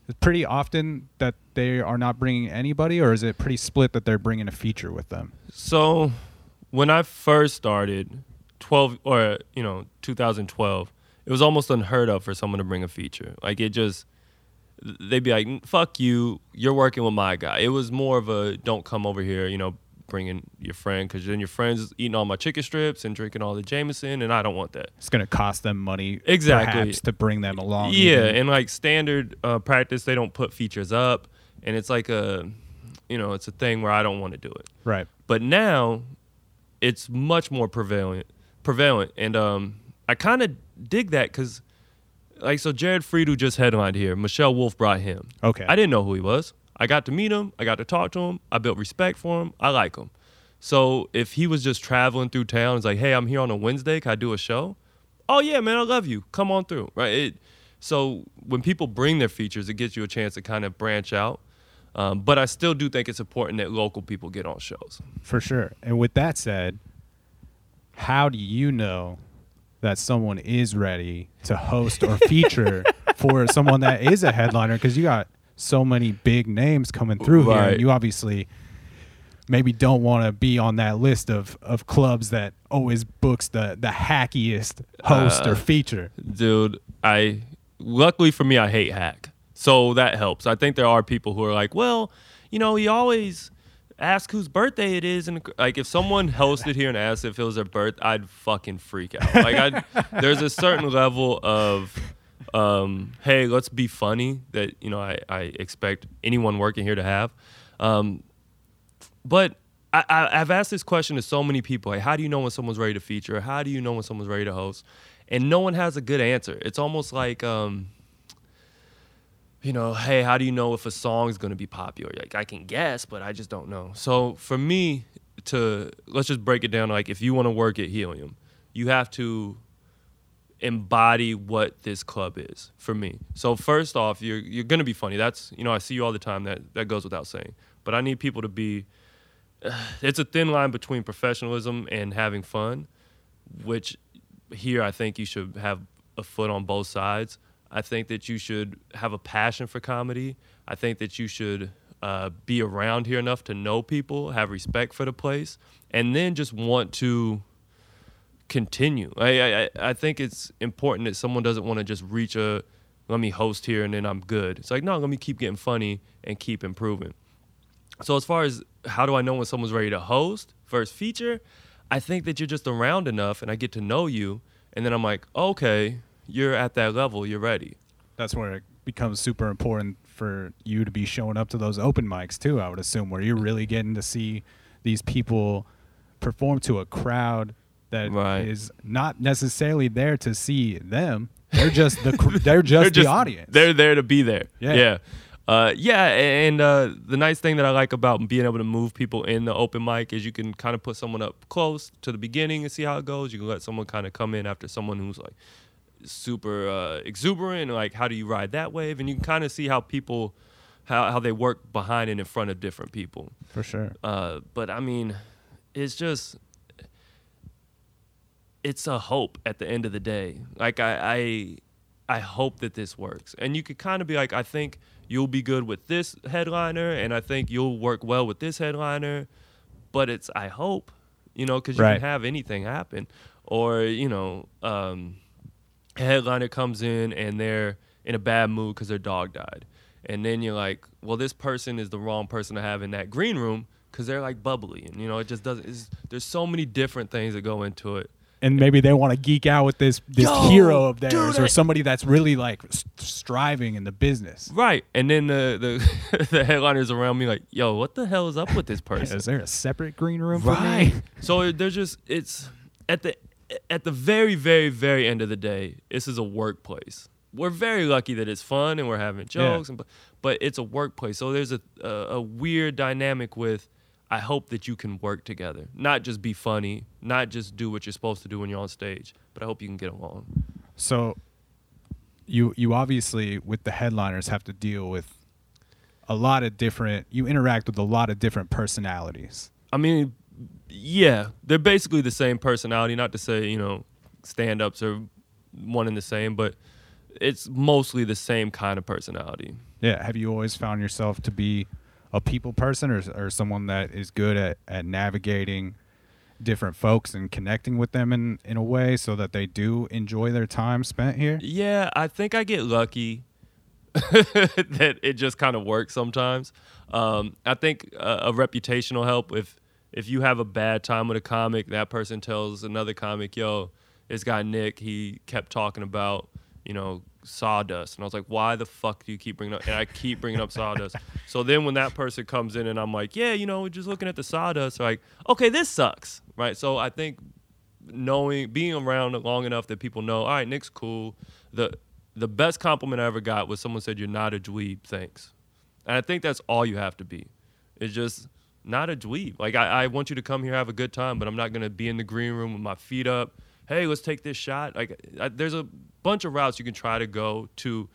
It's pretty often that they are not bringing anybody, or is it pretty split that they're bringing a feature with them? So when I first started, 12 or you know 2012, it was almost unheard of for someone to bring a feature. Like it just they'd be like, "Fuck you, you're working with my guy." It was more of a don't come over here, you know, bringing your friend because then your friend's eating all my chicken strips and drinking all the Jameson, and I don't want that. It's going to cost them money, Exactly. perhaps, to bring them along. Yeah, even. and like standard uh, practice, they don't put features up, and it's like a, you know, it's a thing where I don't want to do it. right. But now, it's much more prevalent, prevalent, and um, I kind of dig that because, like, so Jared Freid who just headlined here, Michelle Wolf brought him. Okay. I didn't know who he was. I got to meet him. I got to talk to him. I built respect for him. I like him. So if he was just traveling through town, it's like, hey, I'm here on a Wednesday. Can I do a show? Oh yeah, man, I love you. Come on through, right? It, so when people bring their features, it gives you a chance to kind of branch out. Um, but I still do think it's important that local people get on shows. For sure. And with that said, how do you know that someone is ready to host or feature for someone that is a headliner? Because you got so many big names coming through here. And you obviously maybe don't want to be on that list of, of clubs that always books the, the hackiest host Uh, or feature. dude i luckily for me i hate hack so that helps i think there are people who are like well you know he always ask whose birthday it is and like if someone hosted here and asked if it was their birth i'd fucking freak out like i there's a certain level of um, hey, let's be funny that you know I, I expect anyone working here to have. Um, but I, I, I've asked this question to so many people. Like, how do you know when someone's ready to feature? How do you know when someone's ready to host? And no one has a good answer. It's almost like, um, you know, hey, how do you know if a song is going to be popular? Like, I can guess, but I just don't know. So for me, to let's just break it down. Like, if you want to work at Helium, you have to embody what this club is for me. So first off, you're you're gonna be funny. That's you know I see you all the time. That that goes without saying. But I need people to be. It's a thin line between professionalism and having fun, which here I think you should have a foot on both sides. I think that you should have a passion for comedy. I think that you should uh, be around here enough to know people, have respect for the place, and then just want to continue. I, I I think it's important that someone doesn't want to just reach a let me host here and then I'm good. It's like no, let me keep getting funny and keep improving. So as far as how do I know when someone's ready to host first feature, I think that you're just around enough and I get to know you and then I'm like, okay, you're at that level, you're ready. That's where it becomes super important for you to be showing up to those open mics too. I would assume where you're really getting to see these people perform to a crowd that is Right. not necessarily there to see them. They're just the cr- they're just the audience. They're there to be there. Yeah. Yeah. Uh, yeah, and uh, the nice thing that I like about being able to move people in the open mic is you can kind of put someone up close to the beginning and see how it goes. You can let someone kind of come in after someone who's like super uh, exuberant, like how do you ride that wave, and you can kind of see how people, how how they work behind and in front of different people. for sure. Uh, but I mean, it's just it's a hope at the end of the day. Like I I, I hope that this works, and you could kind of be like, I think you'll be good with this headliner, and I think you'll work well with this headliner. But it's I hope, you know, because you Right. can have anything happen, or you know, um, a headliner comes in and they're in a bad mood because their dog died. And then you're like, well, this person is the wrong person to have in that green room because they're like bubbly. And, you know, it just doesn't, there's so many different things that go into it. and maybe they want to geek out with this this Yo, hero of theirs dude, or somebody that's really like striving in the business. Right. And then the, the, the headliners around me like, yo, what the hell is up with this person? Is there a separate green room for me? so they're just it's at the at the very very very end of the day this is a workplace we're very lucky that it's fun and we're having Yeah. jokes and but but it's a workplace so there's a, a a weird dynamic with i hope that you can work together not just be funny not just do what you're supposed to do when you're on stage but i hope you can get along So you you obviously with the headliners have to deal with a lot of different you interact with a lot of different personalities. I mean, yeah, they're basically the same personality. Not to say you know, stand ups are one and the same, but it's mostly the same kind of personality. Yeah, have you always found yourself to be a people person or or someone that is good at at navigating different folks and connecting with them in in a way so that they do enjoy their time spent here? Yeah, I think I get lucky that it just kind of works sometimes. Um, I think a, a reputation will help if if you have a bad time with a comic, that person tells another comic, "Yo, this guy Nick, he kept talking about you know sawdust," and I was like, "Why the fuck do you keep bringing up?" And I keep bringing up sawdust. So then when that person comes in and I'm like, "Yeah, you know, we're just looking at the sawdust," like, "Okay, this sucks," right? So I think knowing being around long enough that people know, all right, Nick's cool. The the best compliment I ever got was someone said, "You're not a dweeb." Thanks, and I think that's all you have to be. It's just not a dweeb. Like I, I want you to come here have a good time, but I'm not gonna be in the green room with my feet up. Hey, let's take this shot. Like I, there's a bunch of routes you can try to go to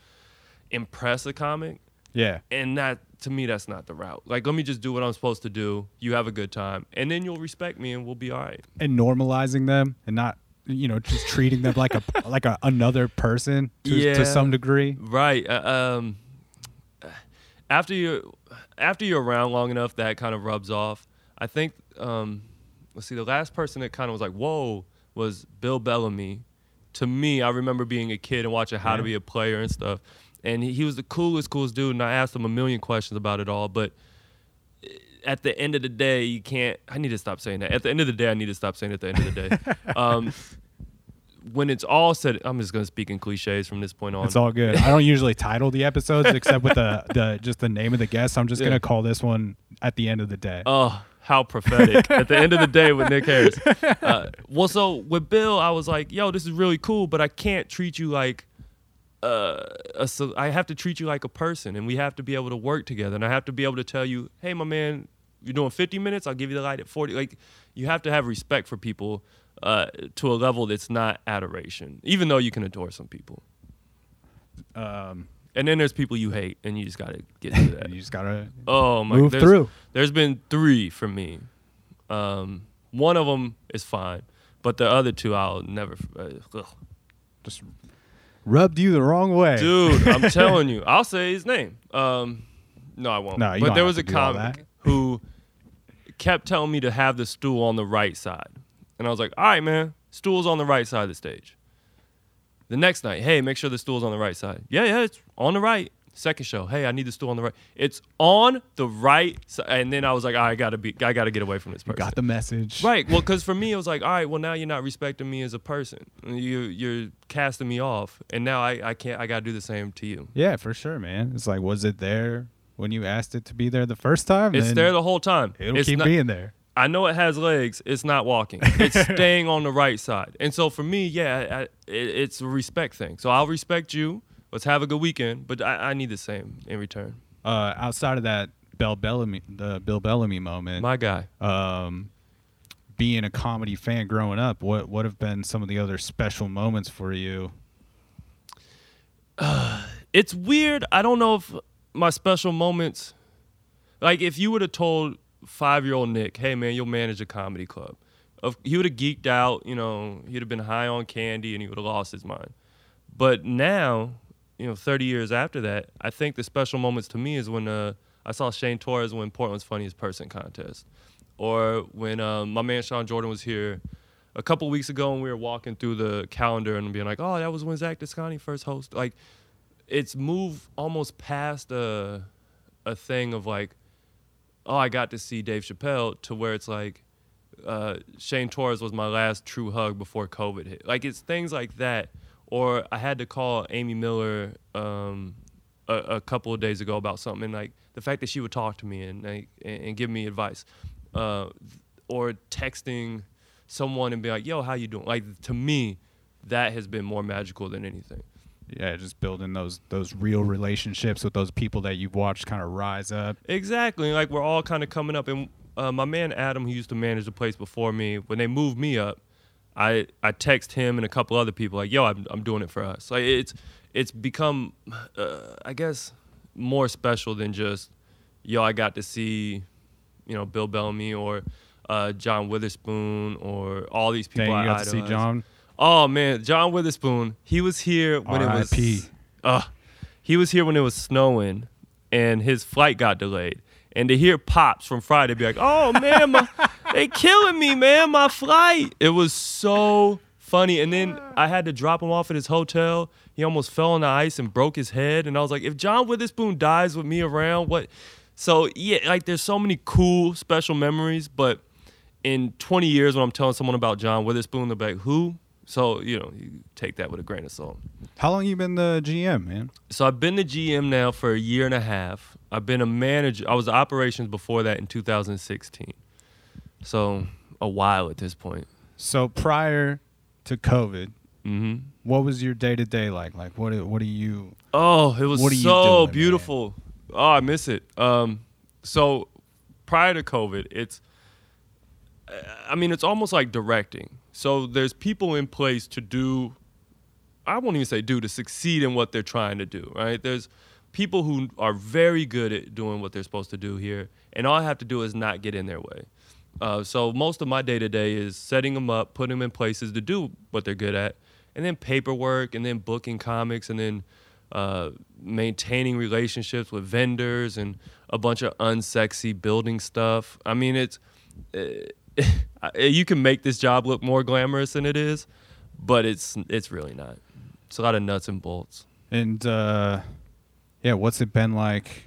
impress a comic, Yeah. and that to me that's not the route. Like let me just do what I'm supposed to do. You have a good time, and then you'll respect me, and we'll be all right. And normalizing them and not you know just treating them like a like a another person to, Yeah. to some degree. Right. Uh, um, after you after you're around long enough, that kind of rubs off. I think. Um, let's see. The last person that kind of was like, "Whoa," was Bill Bellamy. To me, I remember being a kid and watching How to Be a Player and stuff, and he, he was the coolest, coolest dude. And I asked him a million questions about it all, but at the end of the day, you can't. I need to stop saying that. At the end of the day, I need to stop saying at the end of the day. um, when it's all said, I'm just gonna speak in cliches from this point on. It's all good. I don't usually title the episodes except with the, the just the name of the guest. I'm just Yeah. gonna call this one at the end of the day. Oh, how prophetic! At the end of the day, with Nick Harris. Uh, well, so with Bill, I was like, "Yo, this is really cool, but I can't treat you like uh, a. I have to treat you like a person, and we have to be able to work together. And I have to be able to tell you, hey, my man, you're doing 50 minutes. I'll give you the light at 40. Like, you have to have respect for people uh, to a level that's not adoration, even though you can adore some people. Um, And then there's people you hate, and you just gotta get to that. you just gotta Oh my! move there's, through. There's been three for me. Um, one of them is fine, but the other two I'll never. Uh, ugh. Just rubbed you the wrong way. Dude, I'm telling you, I'll say his name. Um, no, I won't. No, you but there was a to do all that. comic who kept telling me to have the stool on the right side, and I was like, "All right, man, stool's on the right side of the stage." The next night, hey, make sure the stool's on the right side. Yeah, yeah, it's on the right. Second show, hey, I need the stool on the right. It's on the right side, and then I was like, I gotta be, I gotta get away from this You person. got the message. Right. Well, because for me, it was like, all right, well, now you're not respecting me as a person. You you're casting me off, and now I, I can't. I gotta do the same to you. Yeah, for sure, man. It's like, was it there when you asked it to be there the first time? It's there the whole time. It'll it's keep not, being there. I know it has legs. It's not walking. It's staying on the right side. And so for me, yeah, I, it, it's a respect thing. So I'll respect you. Let's have a good weekend. But I, I need the same in return. Uh, outside of that Bill Bellamy, the Bill Bellamy moment, My guy. um, being a comedy fan growing up, what what have been some of the other special moments for you? it's weird. I don't know if my special moments, like if you would have told five year old Nick, hey man, you'll manage a comedy club, of, he would have geeked out. You know, he'd have been high on candy and he would have lost his mind. But now, you know, 30 years after that, I think the special moments to me is when uh, I saw Shane Torres win Portland's Funniest Person contest, or when um, my man Sean Jordan was here a couple weeks ago and we were walking through the calendar and being like, oh, that was when Zach Descani first hosted. Like, it's moved almost past a a thing of like, oh, I got to see Dave Chappelle to where it's like, uh, Shane Torres was my last true hug before COVID hit. Like it's things like that. Or I had to call Amy Miller um, a, a couple of days ago about something, like the fact that she would talk to me and, and give me advice, uh, or texting someone and be like, "Yo, how you doing?" Like to me, that has been more magical than anything. Yeah, just building those those real relationships with those people that you've watched kind of rise up. Exactly. Like we're all kind of coming up, and uh, my man Adam, who used to manage the place before me, when they moved me up, I I text him and a couple other people like, "Yo, I'm I'm doing it for us." Like it's it's become, uh, I guess, more special than just, "Yo, I got to see, you know, Bill Bellamy or uh, John Witherspoon or all these people." Dang, you I got to see. John. Oh man, John Witherspoon. He was here when it was. Uh, he was here when it was snowing, and his flight got delayed. And to hear pops from Friday be like, "Oh man, my, they killing me, man, my flight." It was so funny. And then I had to drop him off at his hotel. He almost fell on the ice and broke his head. And I was like, if John Witherspoon dies with me around, what? So yeah, like there's so many cool special memories, but in 20 years when I'm telling someone about John Witherspoon, they'll be like, who? So, you know, you take that with a grain of salt. How long you been the GM, man? So I've been the GM now for a year and a half. I've been a manager. I was operations before that in 2016. So a while at this point. So prior to COVID, hmm what was your day to day like? Like what what do you Oh, it was What so doing, man? beautiful. Oh, I miss it. Um, so prior to COVID, it's, I mean, it's almost like directing. So there's people in place to do, I won't even say do, to succeed in what they're trying to do, right? There's people who are very good at doing what they're supposed to do here, and all I have to do is not get in their way. Uh, so most of my day to day is setting them up, putting them in places to do what they're good at, and then paperwork, and then booking comics, and then uh, maintaining relationships with vendors and a bunch of unsexy building stuff. I mean, it's uh, you can make this job look more glamorous than it is, but it's it's really not. It's a lot of nuts and bolts. and uh yeah, what's it been like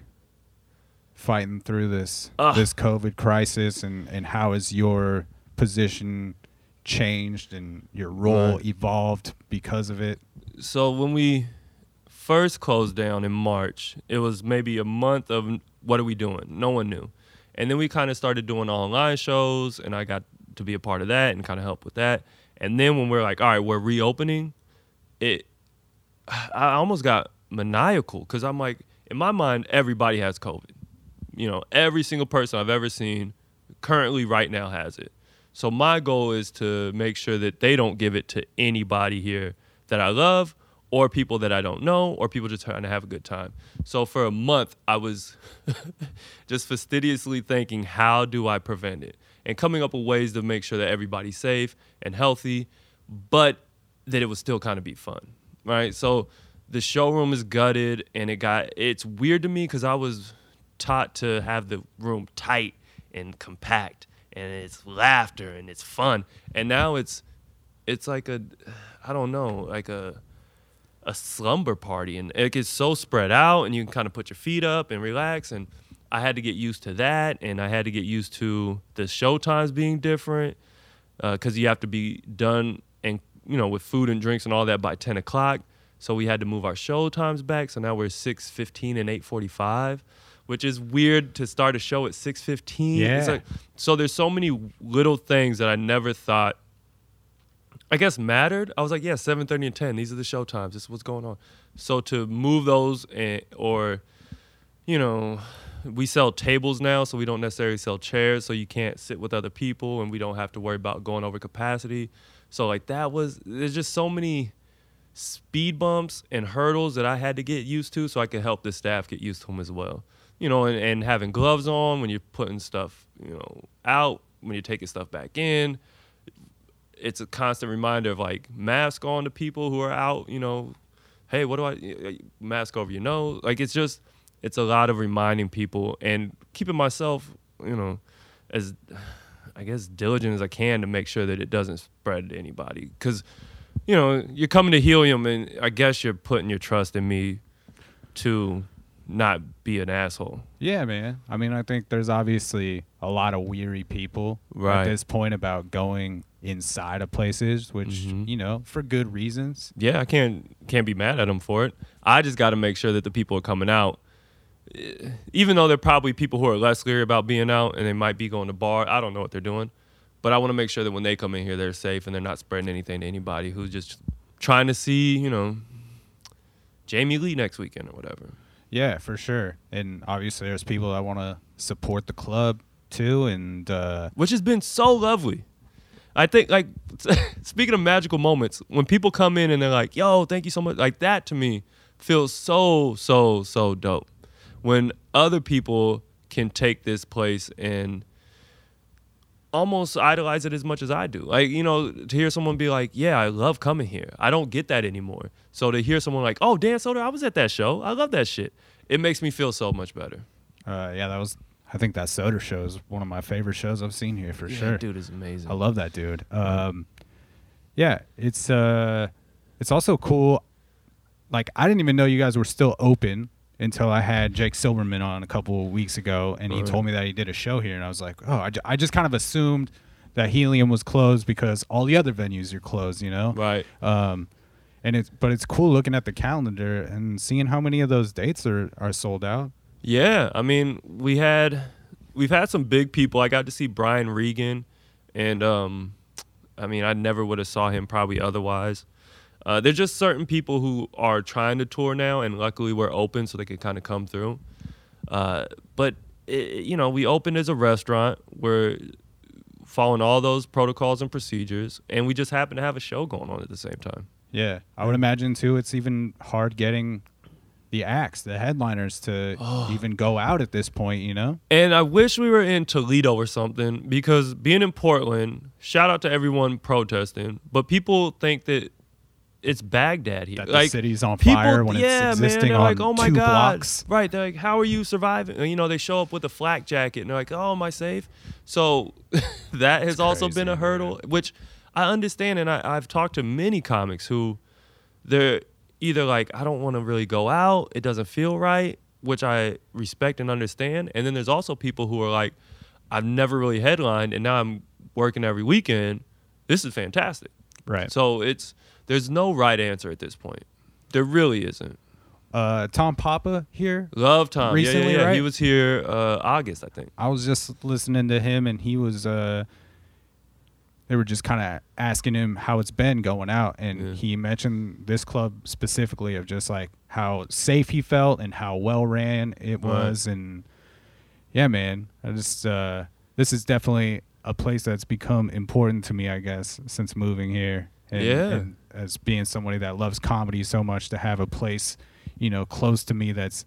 fighting through this Ugh. this COVID crisis and and how has your position changed and your role Right. evolved because of it? so when we first closed down in March, it was maybe a month of what are we doing? No one knew. And then we kind of started doing online shows, and I got to be a part of that and kind of help with that. And then when we're like, all right, we're reopening, it, I almost got maniacal because I'm like, in my mind, everybody has COVID. You know, every single person I've ever seen currently right now has it. So my goal is to make sure that they don't give it to anybody here that I love or people that I don't know or people just trying to have a good time. So for a month I was just fastidiously thinking how do I prevent it and coming up with ways to make sure that everybody's safe and healthy but that it would still kind of be fun. Right? So the showroom is gutted and it got it's weird to me cuz I was taught to have the room tight and compact and it's laughter and it's fun and now it's it's like a i don't know like a a slumber party and it gets so spread out and you can kind of put your feet up and relax and i had to get used to that and i had to get used to the show times being different uh, because you have to be done and you know with food and drinks and all that by 10 o'clock so we had to move our show times back so now we're 6.15 and 8.45 which is weird to start a show at 6.15 Yeah. like, so there's so many little things that i never thought I guess mattered. I was like, yeah, seven thirty and ten. These are the show times. This is what's going on. So to move those, and, or, you know, we sell tables now, so we don't necessarily sell chairs. So you can't sit with other people, and we don't have to worry about going over capacity. So like that was there's just so many speed bumps and hurdles that I had to get used to, so I could help the staff get used to them as well. You know, and, and having gloves on when you're putting stuff, you know, out when you're taking stuff back in it's a constant reminder of like mask on to people who are out you know. Hey what do i mask over your nose? Like it's just it's a lot of reminding people. And keeping myself you know as i guess diligent as i can to make sure that it doesn't spread to anybody. Because you know you're coming to helium and i guess you're putting your trust in me to not be an asshole Yeah, man. I mean, I think there's obviously a lot of weary people Right. at this point about going inside of places, which Mhm. you know, for good reasons. yeah, I can't can't be mad at them for it. I just got to make sure that the people are coming out, eh, even though they're probably people who are less leery about being out and they might be going to bar. I don't know what they're doing, but I want to make sure that when they come in here, they're safe and they're not spreading anything to anybody who's just trying to see, you know, Jamie Lee next weekend or whatever. Yeah, for sure. And obviously, there's people that want to support the club too, and uh, which has been so lovely. I think like speaking of magical moments, when people come in and they're like, "Yo, thank you so much," like that to me feels so so so dope. When other people can take this place and almost idolize it as much as I do. Like, you know, to hear someone be like, "Yeah, I love coming here." I don't get that anymore. So to hear someone like, "Oh, Dan Soder, I was at that show. I love that shit." It makes me feel so much better. uh, yeah, that was. I think that Soder show is one of my favorite shows I've seen here for Yeah, sure. dude is amazing. I love that dude. Um, yeah, it's uh, it's also cool. Like I didn't even know you guys were still open until I had Jake Silverman on a couple of weeks ago, and he Right. told me that he did a show here, and I was like, oh, I, just kind of assumed that Helium was closed because all the other venues are closed, you know. Right. Um, and it's but it's cool looking at the calendar and seeing how many of those dates are are sold out. Yeah, I mean, we had we've had some big people. I got to see Brian Regan, and um, I mean, I never would have saw him probably otherwise. Uh, there's just certain people who are trying to tour now, and luckily we're open, so they can kind of come through. Uh, but it, you know, we opened as a restaurant. We're following all those protocols and procedures, and we just happen to have a show going on at the same time. Yeah, I would imagine too. It's even hard getting the acts, the headliners, to even go out at this point. You know. And I wish we were in Toledo or something because being in Portland, shout out to everyone protesting, but people think that it's Baghdad here. That the like city's on people- fire when it's existing man, on like, oh my two God. blocks. Right. They're like, how are you surviving? And, you know, they show up with a flak jacket and they're like, oh, am I safe? So that has also crazy, been a man. hurdle, which I understand. And I, I've talked to many comics who they're either like, I don't want to really go out, it doesn't feel right, which I respect and understand. And then there's also people who are like, I've never really headlined, and now I'm working every weekend. this is fantastic. Right. So it's there's no right answer at this point. There really isn't. uh, Tom Papa here. Love Tom. Recently, yeah, yeah, yeah. He was here uh, August, I think. I was just listening to him, and he was. Uh, they were just kind of asking him how it's been going out, and Yeah. he mentioned this club specifically of just like how safe he felt and how well ran it Right. was, and yeah, man, I just uh, this is definitely a place that's become important to me, I guess, since moving here. And, Yeah. and as being somebody that loves comedy so much, to have a place, you know, close to me that's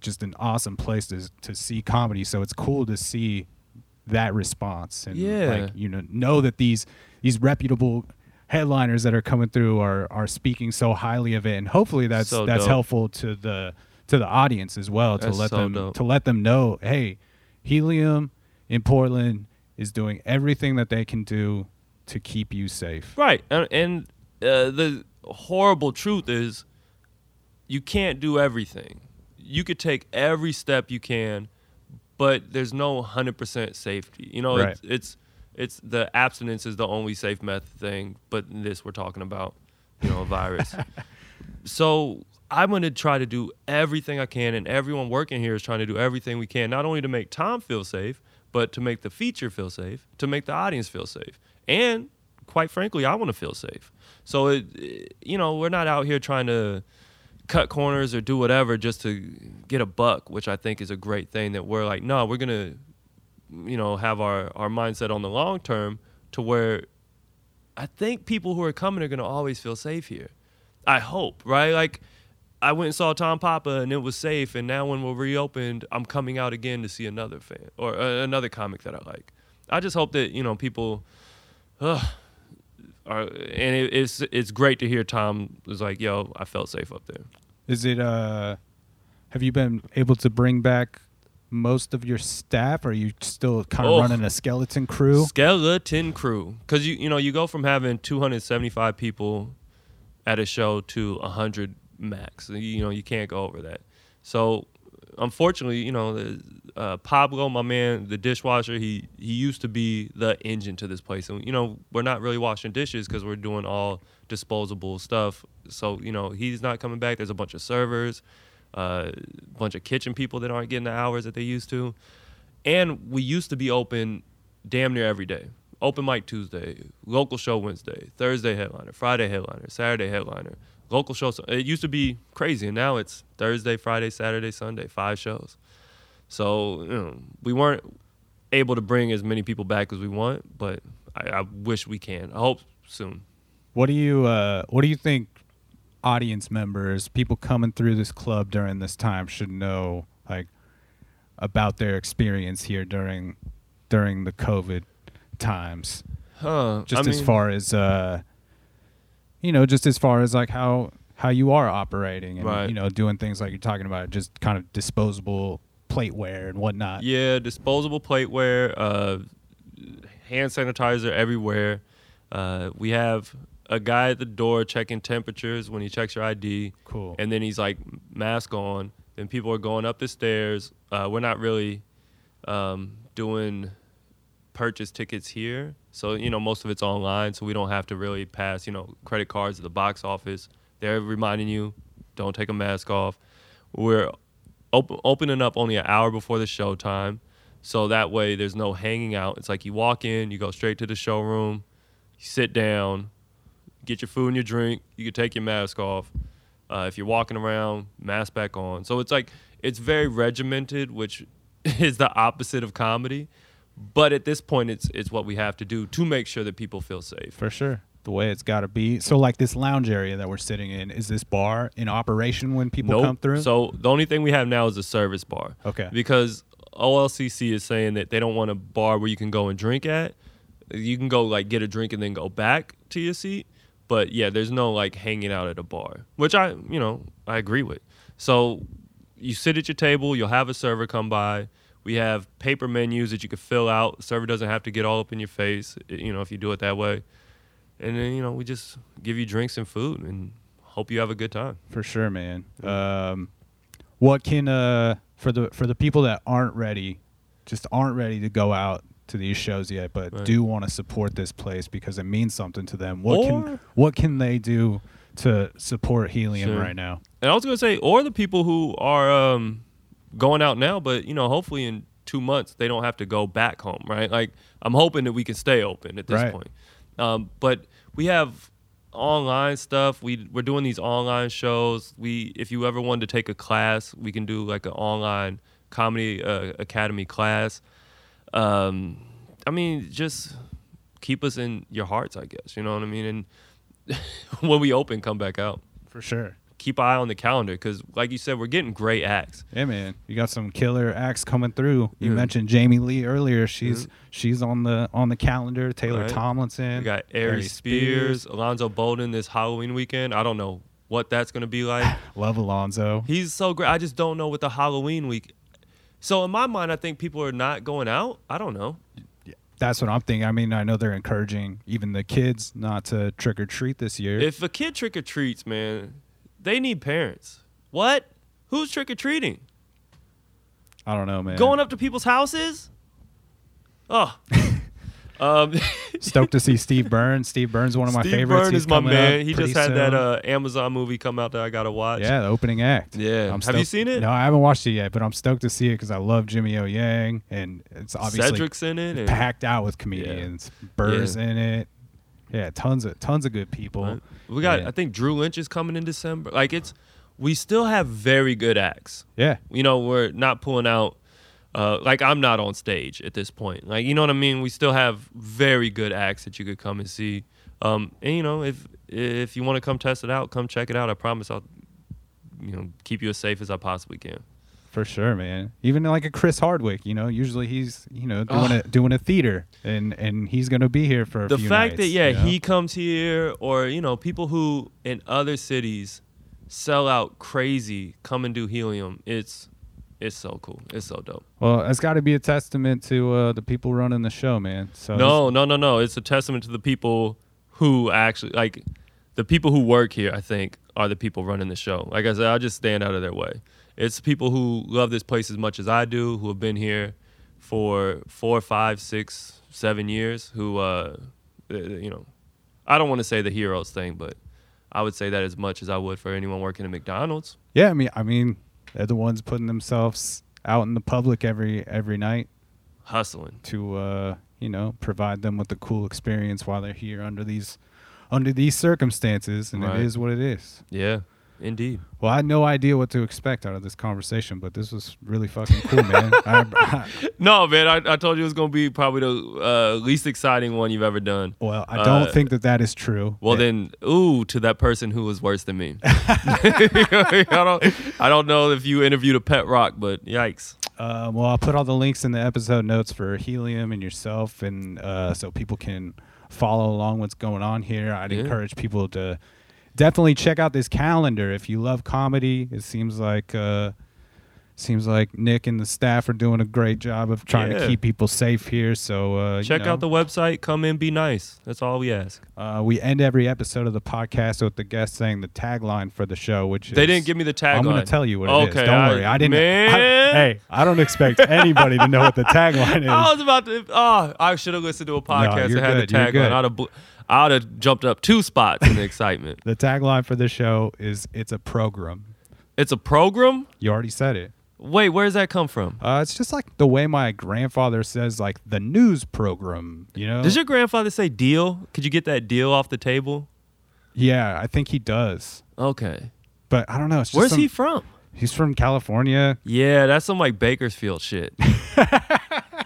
just an awesome place to to see comedy. So it's cool to see that response and Yeah. like you know know that these these reputable headliners that are coming through are are speaking so highly of it and hopefully that's So that's dope. helpful to the to the audience as well to let so them dope. to let them know hey helium in portland is doing everything that they can do to keep you safe Right, and, and uh, the horrible truth is, you can't do everything. You could take every step you can, but there's no hundred percent safety. You know, Right. it's, it's it's the abstinence is the only safe method thing. But in this, we're talking about, you know, a virus. so I'm going to try to do everything I can, and everyone working here is trying to do everything we can, not only to make Tom feel safe, but to make the feature feel safe, to make the audience feel safe, and quite frankly, I want to feel safe. So it, it- you know, we're not out here trying to cut corners or do whatever just to get a buck, which I think is a great thing. That we're like, no, we're gonna, you know, have our our mindset on the long term to where I think people who are coming are gonna always feel safe here. I hope, right? Like I went and saw Tom Papa and it was safe, and now when we're reopened, I'm coming out again to see another fan or uh, another comic that I like. I just hope that you know people, uh, are, and it, it's it's great to hear Tom was like, "Yo, I felt safe up there." is it uh have you been able to bring back most of your staff or are you still kind of Oh. running a skeleton crew Skeleton crew, because you you know you go from having 275 people at a show to 100 max. You know you can't go over that. So unfortunately, you know uh, Pablo, my man, the dishwasher, he he used to be the engine to this place, and you know we're not really washing dishes because we're doing all disposable stuff. So you know he's not coming back. There's a bunch of servers, uh, a bunch of kitchen people that aren't getting the hours that they used to. And we used to be open damn near every day. Open mic Tuesday, local show Wednesday, Thursday headliner, Friday headliner, Saturday headliner, local shows. It used to be crazy, and now it's Thursday, Friday, Saturday, Sunday, five shows. So you know, we weren't able to bring as many people back as we want, but I, I wish we can. I hope soon. What do you uh, What do you think audience members, people coming through this club during this time, should know like about their experience here during during the COVID times? Huh? Just I as mean- far as uh, you know, just as far as like how how you are operating and Right. you know doing things like you're talking about, just kind of disposable plateware and whatnot. Yeah, disposable plateware, uh, hand sanitizer everywhere. Uh, we have a guy at the door checking temperatures when he checks your ID. Cool. And then he's like, mask on. Then people are going up the stairs. Uh, we're not really um, doing purchase tickets here. So, you know, most of it's online. So we don't have to really pass, you know, credit cards at the box office. They're reminding you, don't take a mask off. We're op- opening up only an hour before the show time. So that way there's no hanging out. It's like you walk in, you go straight to the showroom, you sit down, get your food and your drink. You can take your mask off. Uh, if you're walking around, mask back on. So it's like it's very regimented, which is the opposite of comedy. But at this point, it's it's what we have to do to make sure that people feel safe. For sure. The way it's got to be. So, like this lounge area that we're sitting in, is this bar in operation when people Nope. come through? So the only thing we have now is a service bar. Okay. Because OLCC is saying that they don't want a bar where you can go and drink at. You can go like get a drink and then go back to your seat. But yeah, there's no like hanging out at a bar, which I, you know, I agree with. So you sit at your table, you'll have a server come by. We have paper menus that you can fill out. The server doesn't have to get all up in your face, you know, if you do it that way. And then, you know, we just give you drinks and food and hope you have a good time. For sure, man. Um, what can uh for the for the people that aren't ready, just aren't ready to go out to these shows yet, but Right. do want to support this place because it means something to them. What Or- can what can they do to support Helium Sure. right now? And I was gonna say, or the people who are um, going out now, but you know, hopefully in two months they don't have to go back home, right? Like I'm hoping that we can stay open at this Right. point. Um, but we have online stuff. We we're doing these online shows. We if you ever wanted to take a class, we can do like an online comedy uh, academy class. Um, I mean, just keep us in your hearts, I guess. You know what I mean? And when we open, come back out For sure. Keep an eye on the calendar because, like you said, we're getting great acts. Yeah, man, you got some killer acts coming through. You Yeah. mentioned Jamie Lee earlier. She's mm-hmm. she's on the on the calendar. Taylor Right. Tomlinson. We got Ari Spears, Alonzo Bolden this Halloween weekend. I don't know what that's gonna be like. Love Alonzo. He's so great. I just don't know what the Halloween week. So in my mind, I think people are not going out. I don't know. That's what I'm thinking. I mean, I know they're encouraging even the kids not to trick or treat this year. If a kid trick or treats, man, they need parents. What? Who's trick or treating? I don't know, man. Going up to people's houses? Oh. um, Stoked to see Steve Byrne. Steve Byrne, one of my Steve favorites. Byrne He's is my man. He just had that uh, Amazon movie come out that I gotta watch. yeah, the opening act. Yeah. I'm Have you seen it? No, I haven't watched it yet, but I'm stoked to see it because I love Jimmy O Yang, and it's obviously Cedric's in it. and- packed out with comedians. Burr's Yeah. in it. Yeah, tons of tons of good people. Right. We got. Yeah. I think Drew Lynch is coming in December. Like it's, we still have very good acts. Yeah, You know, we're not pulling out. Uh, like I'm not on stage at this point. Like you know what I mean. We still have very good acts that you could come and see. Um, and you know, if if you want to come test it out, come check it out. I promise I'll, you know, keep you as safe as I possibly can. For sure, man. Even like a Chris Hardwick, you know, usually he's you know doing Ugh. a doing a theater, and and he's gonna be here for a the fact that yeah you know? he comes here or you know people who in other cities sell out crazy come and do helium it's it's so cool it's so dope Well, it's got to be a testament to uh, the people running the show, man. So no no no no it's a testament to the people who actually like the people who work here i think are the people running the show like i said i just stand out of their way it's people who love this place as much as i do who have been here for four five six seven years who uh you know i don't want to say the heroes thing but i would say that as much as i would for anyone working at mcdonald's yeah, I mean, I mean, they're the ones putting themselves out in the public every every night hustling to uh, you know provide them with a cool experience while they're here under these under these circumstances, and Right. it is what it is. yeah indeed Well, I had no idea what to expect out of this conversation, but this was really fucking cool, man. I, I, no man i, I told you it was going to be probably the uh, least exciting one you've ever done well, I don't Uh, think that that is true. Well, Yeah. then, ooh, to that person who was worse than me. I don't, I don't know if you interviewed a pet rock, but yikes. Uh, well, I'll put all the links in the episode notes for Helium and yourself, and uh, so people can follow along what's going on here. I'd Yeah. encourage people to definitely check out this calendar if you love comedy. It seems like uh, seems like Nick and the staff are doing a great job of trying to keep people safe here. So uh, you Check know, out the website. Come in, be nice. That's all we ask. Uh, we end every episode of the podcast with the guest saying the tagline for the show, which They is, didn't give me the tagline. I'm going to tell you what it is. Don't I- worry. I didn't. I- hey, I don't expect anybody to know what the tagline is. I was about to. Oh, I should have listened to a podcast you're that had good, the tagline. I'd have, bl- I'd have jumped up two spots in the excitement. The tagline for the show is "It's a program." It's a program. You already said it. Wait, where does that come from? Uh, it's just like the way my grandfather says, like the news program. You know? Does your grandfather say deal? Could you get that deal off the table? yeah, I think he does, Okay. but I don't know. It's just Where's some- he from? He's from California. Yeah, that's some like Bakersfield shit.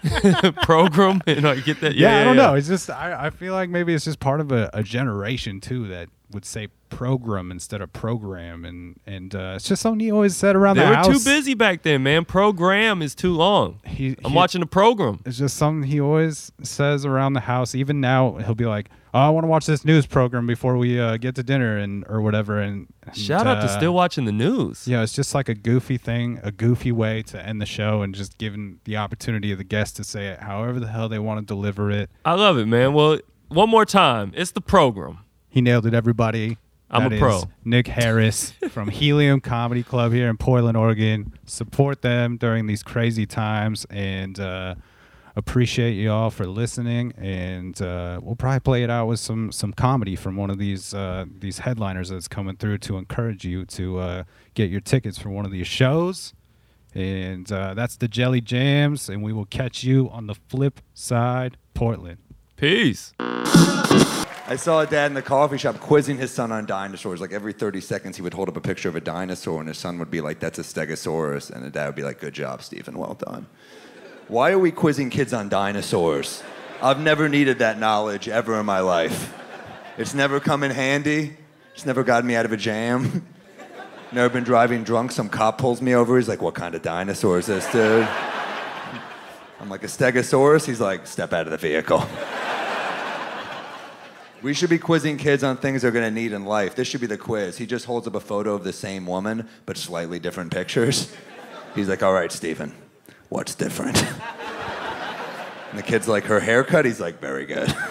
Program and like get that. Yeah, Yeah, I don't yeah. know. It's just I, I feel like maybe it's just part of a, a generation too that would say program instead of program, and and uh, it's just something he always said around They the house. They were too busy back then, man. Program is too long. He, I'm he- watching the program. It's just something he always says around the house. Even now, he'll be like, "Oh, I want to watch this news program before we uh, get to dinner and or whatever." And, and, Shout out to uh, still watching the news. Yeah, it's just like a goofy thing, a goofy way to end the show, and just giving the opportunity of the guest to say it however the hell they want to deliver it. I love it, man. Well, one more time. It's the program. He nailed it, everybody. I'm a That pro. Nick Harris from Helium Comedy Club here in Portland, Oregon. Support them during these crazy times, and uh, appreciate you all for listening, and uh, we'll probably play it out with some some comedy from one of these uh, these headliners that's coming through to encourage you to uh, get your tickets for one of these shows. And uh, that's the Jelly Jams, and we will catch you on the flip side, Portland. Peace. I saw a dad in the coffee shop quizzing his son on dinosaurs. Like every 30 seconds, he would hold up a picture of a dinosaur, and his son would be like, That's a stegosaurus. And the dad would be like, Good job, Stephen. Well done. Why are we quizzing kids on dinosaurs? I've never needed that knowledge ever in my life. It's never come in handy, it's never gotten me out of a jam. Never been driving drunk. Some cop pulls me over. He's like, What kind of dinosaur is this, dude? I'm like, A stegosaurus? He's like, Step out of the vehicle. We should be quizzing kids on things they're gonna need in life. This should be the quiz. He just holds up a photo of the same woman, but slightly different pictures. He's like, all right, Stephen, what's different? And the kid's like, her haircut? He's like, very good.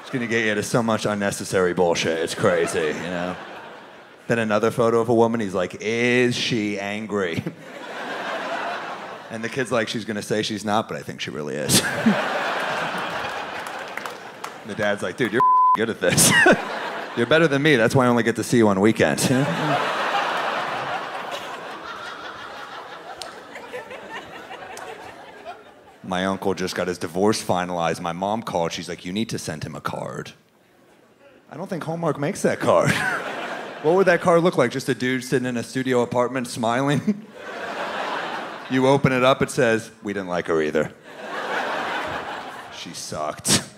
It's gonna get you to so much unnecessary bullshit. It's crazy, you know? Then another photo of a woman, he's like, is she angry? And the kid's like, she's gonna say she's not, but I think she really is. And the dad's like, dude, you're good at this. you're better than me. That's why I only get to see you on weekends. My uncle just got his divorce finalized. My mom called. She's like, you need to send him a card. I don't think Hallmark makes that card. what would that card look like? Just a dude sitting in a studio apartment smiling? you open it up, it says, we didn't like her either. she sucked.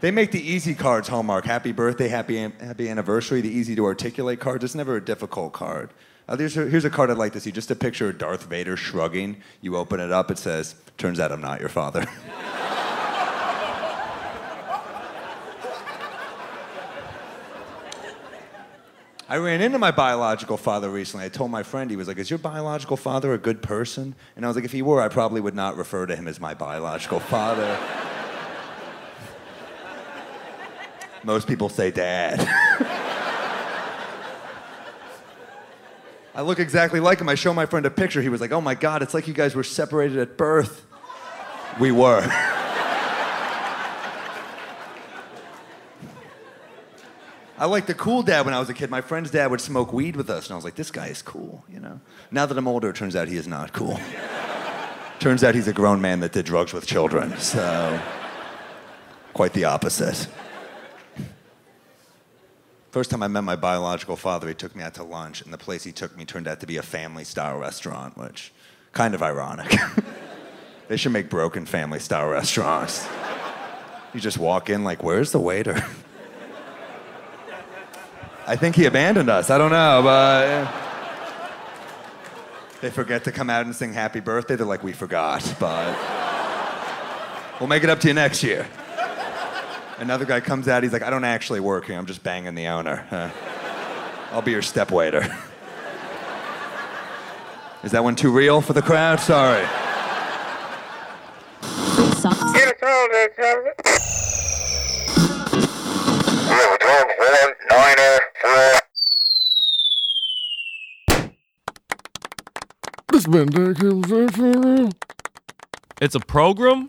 They make the easy cards Hallmark. Happy birthday, happy, happy anniversary, the easy to articulate cards. It's never a difficult card. Uh, here's, a, here's a card I'd like to see. Just a picture of Darth Vader shrugging. You open it up, it says, Turns out I'm not your father. I ran into my biological father recently. I told my friend, he was like, Is your biological father a good person? And I was like, If he were, I probably would not refer to him as my biological father. Most people say dad. I look exactly like him. I show my friend a picture. He was like, oh my God, it's like you guys were separated at birth. We were. I liked the cool dad when I was a kid. My friend's dad would smoke weed with us, and I was like, this guy is cool, you know? Now that I'm older, it turns out he is not cool. turns out he's a grown man that did drugs with children, so quite the opposite. First time I met my biological father, he took me out to lunch, and the place he took me turned out to be a family style restaurant, which kind of ironic. they should make broken family style restaurants. You just walk in like, where's the waiter? I think he abandoned us. I don't know, but they forget to come out and sing happy birthday. They're like, we forgot, but we'll make it up to you next year. Another guy comes out, he's like, I don't actually work here, I'm just banging the owner. Uh, I'll be your step waiter. Is that one too real for the crowd? Sorry. sucks. Get us all that time. We have a 12 1 9er 4. This been Dan Cable Show. It's a program?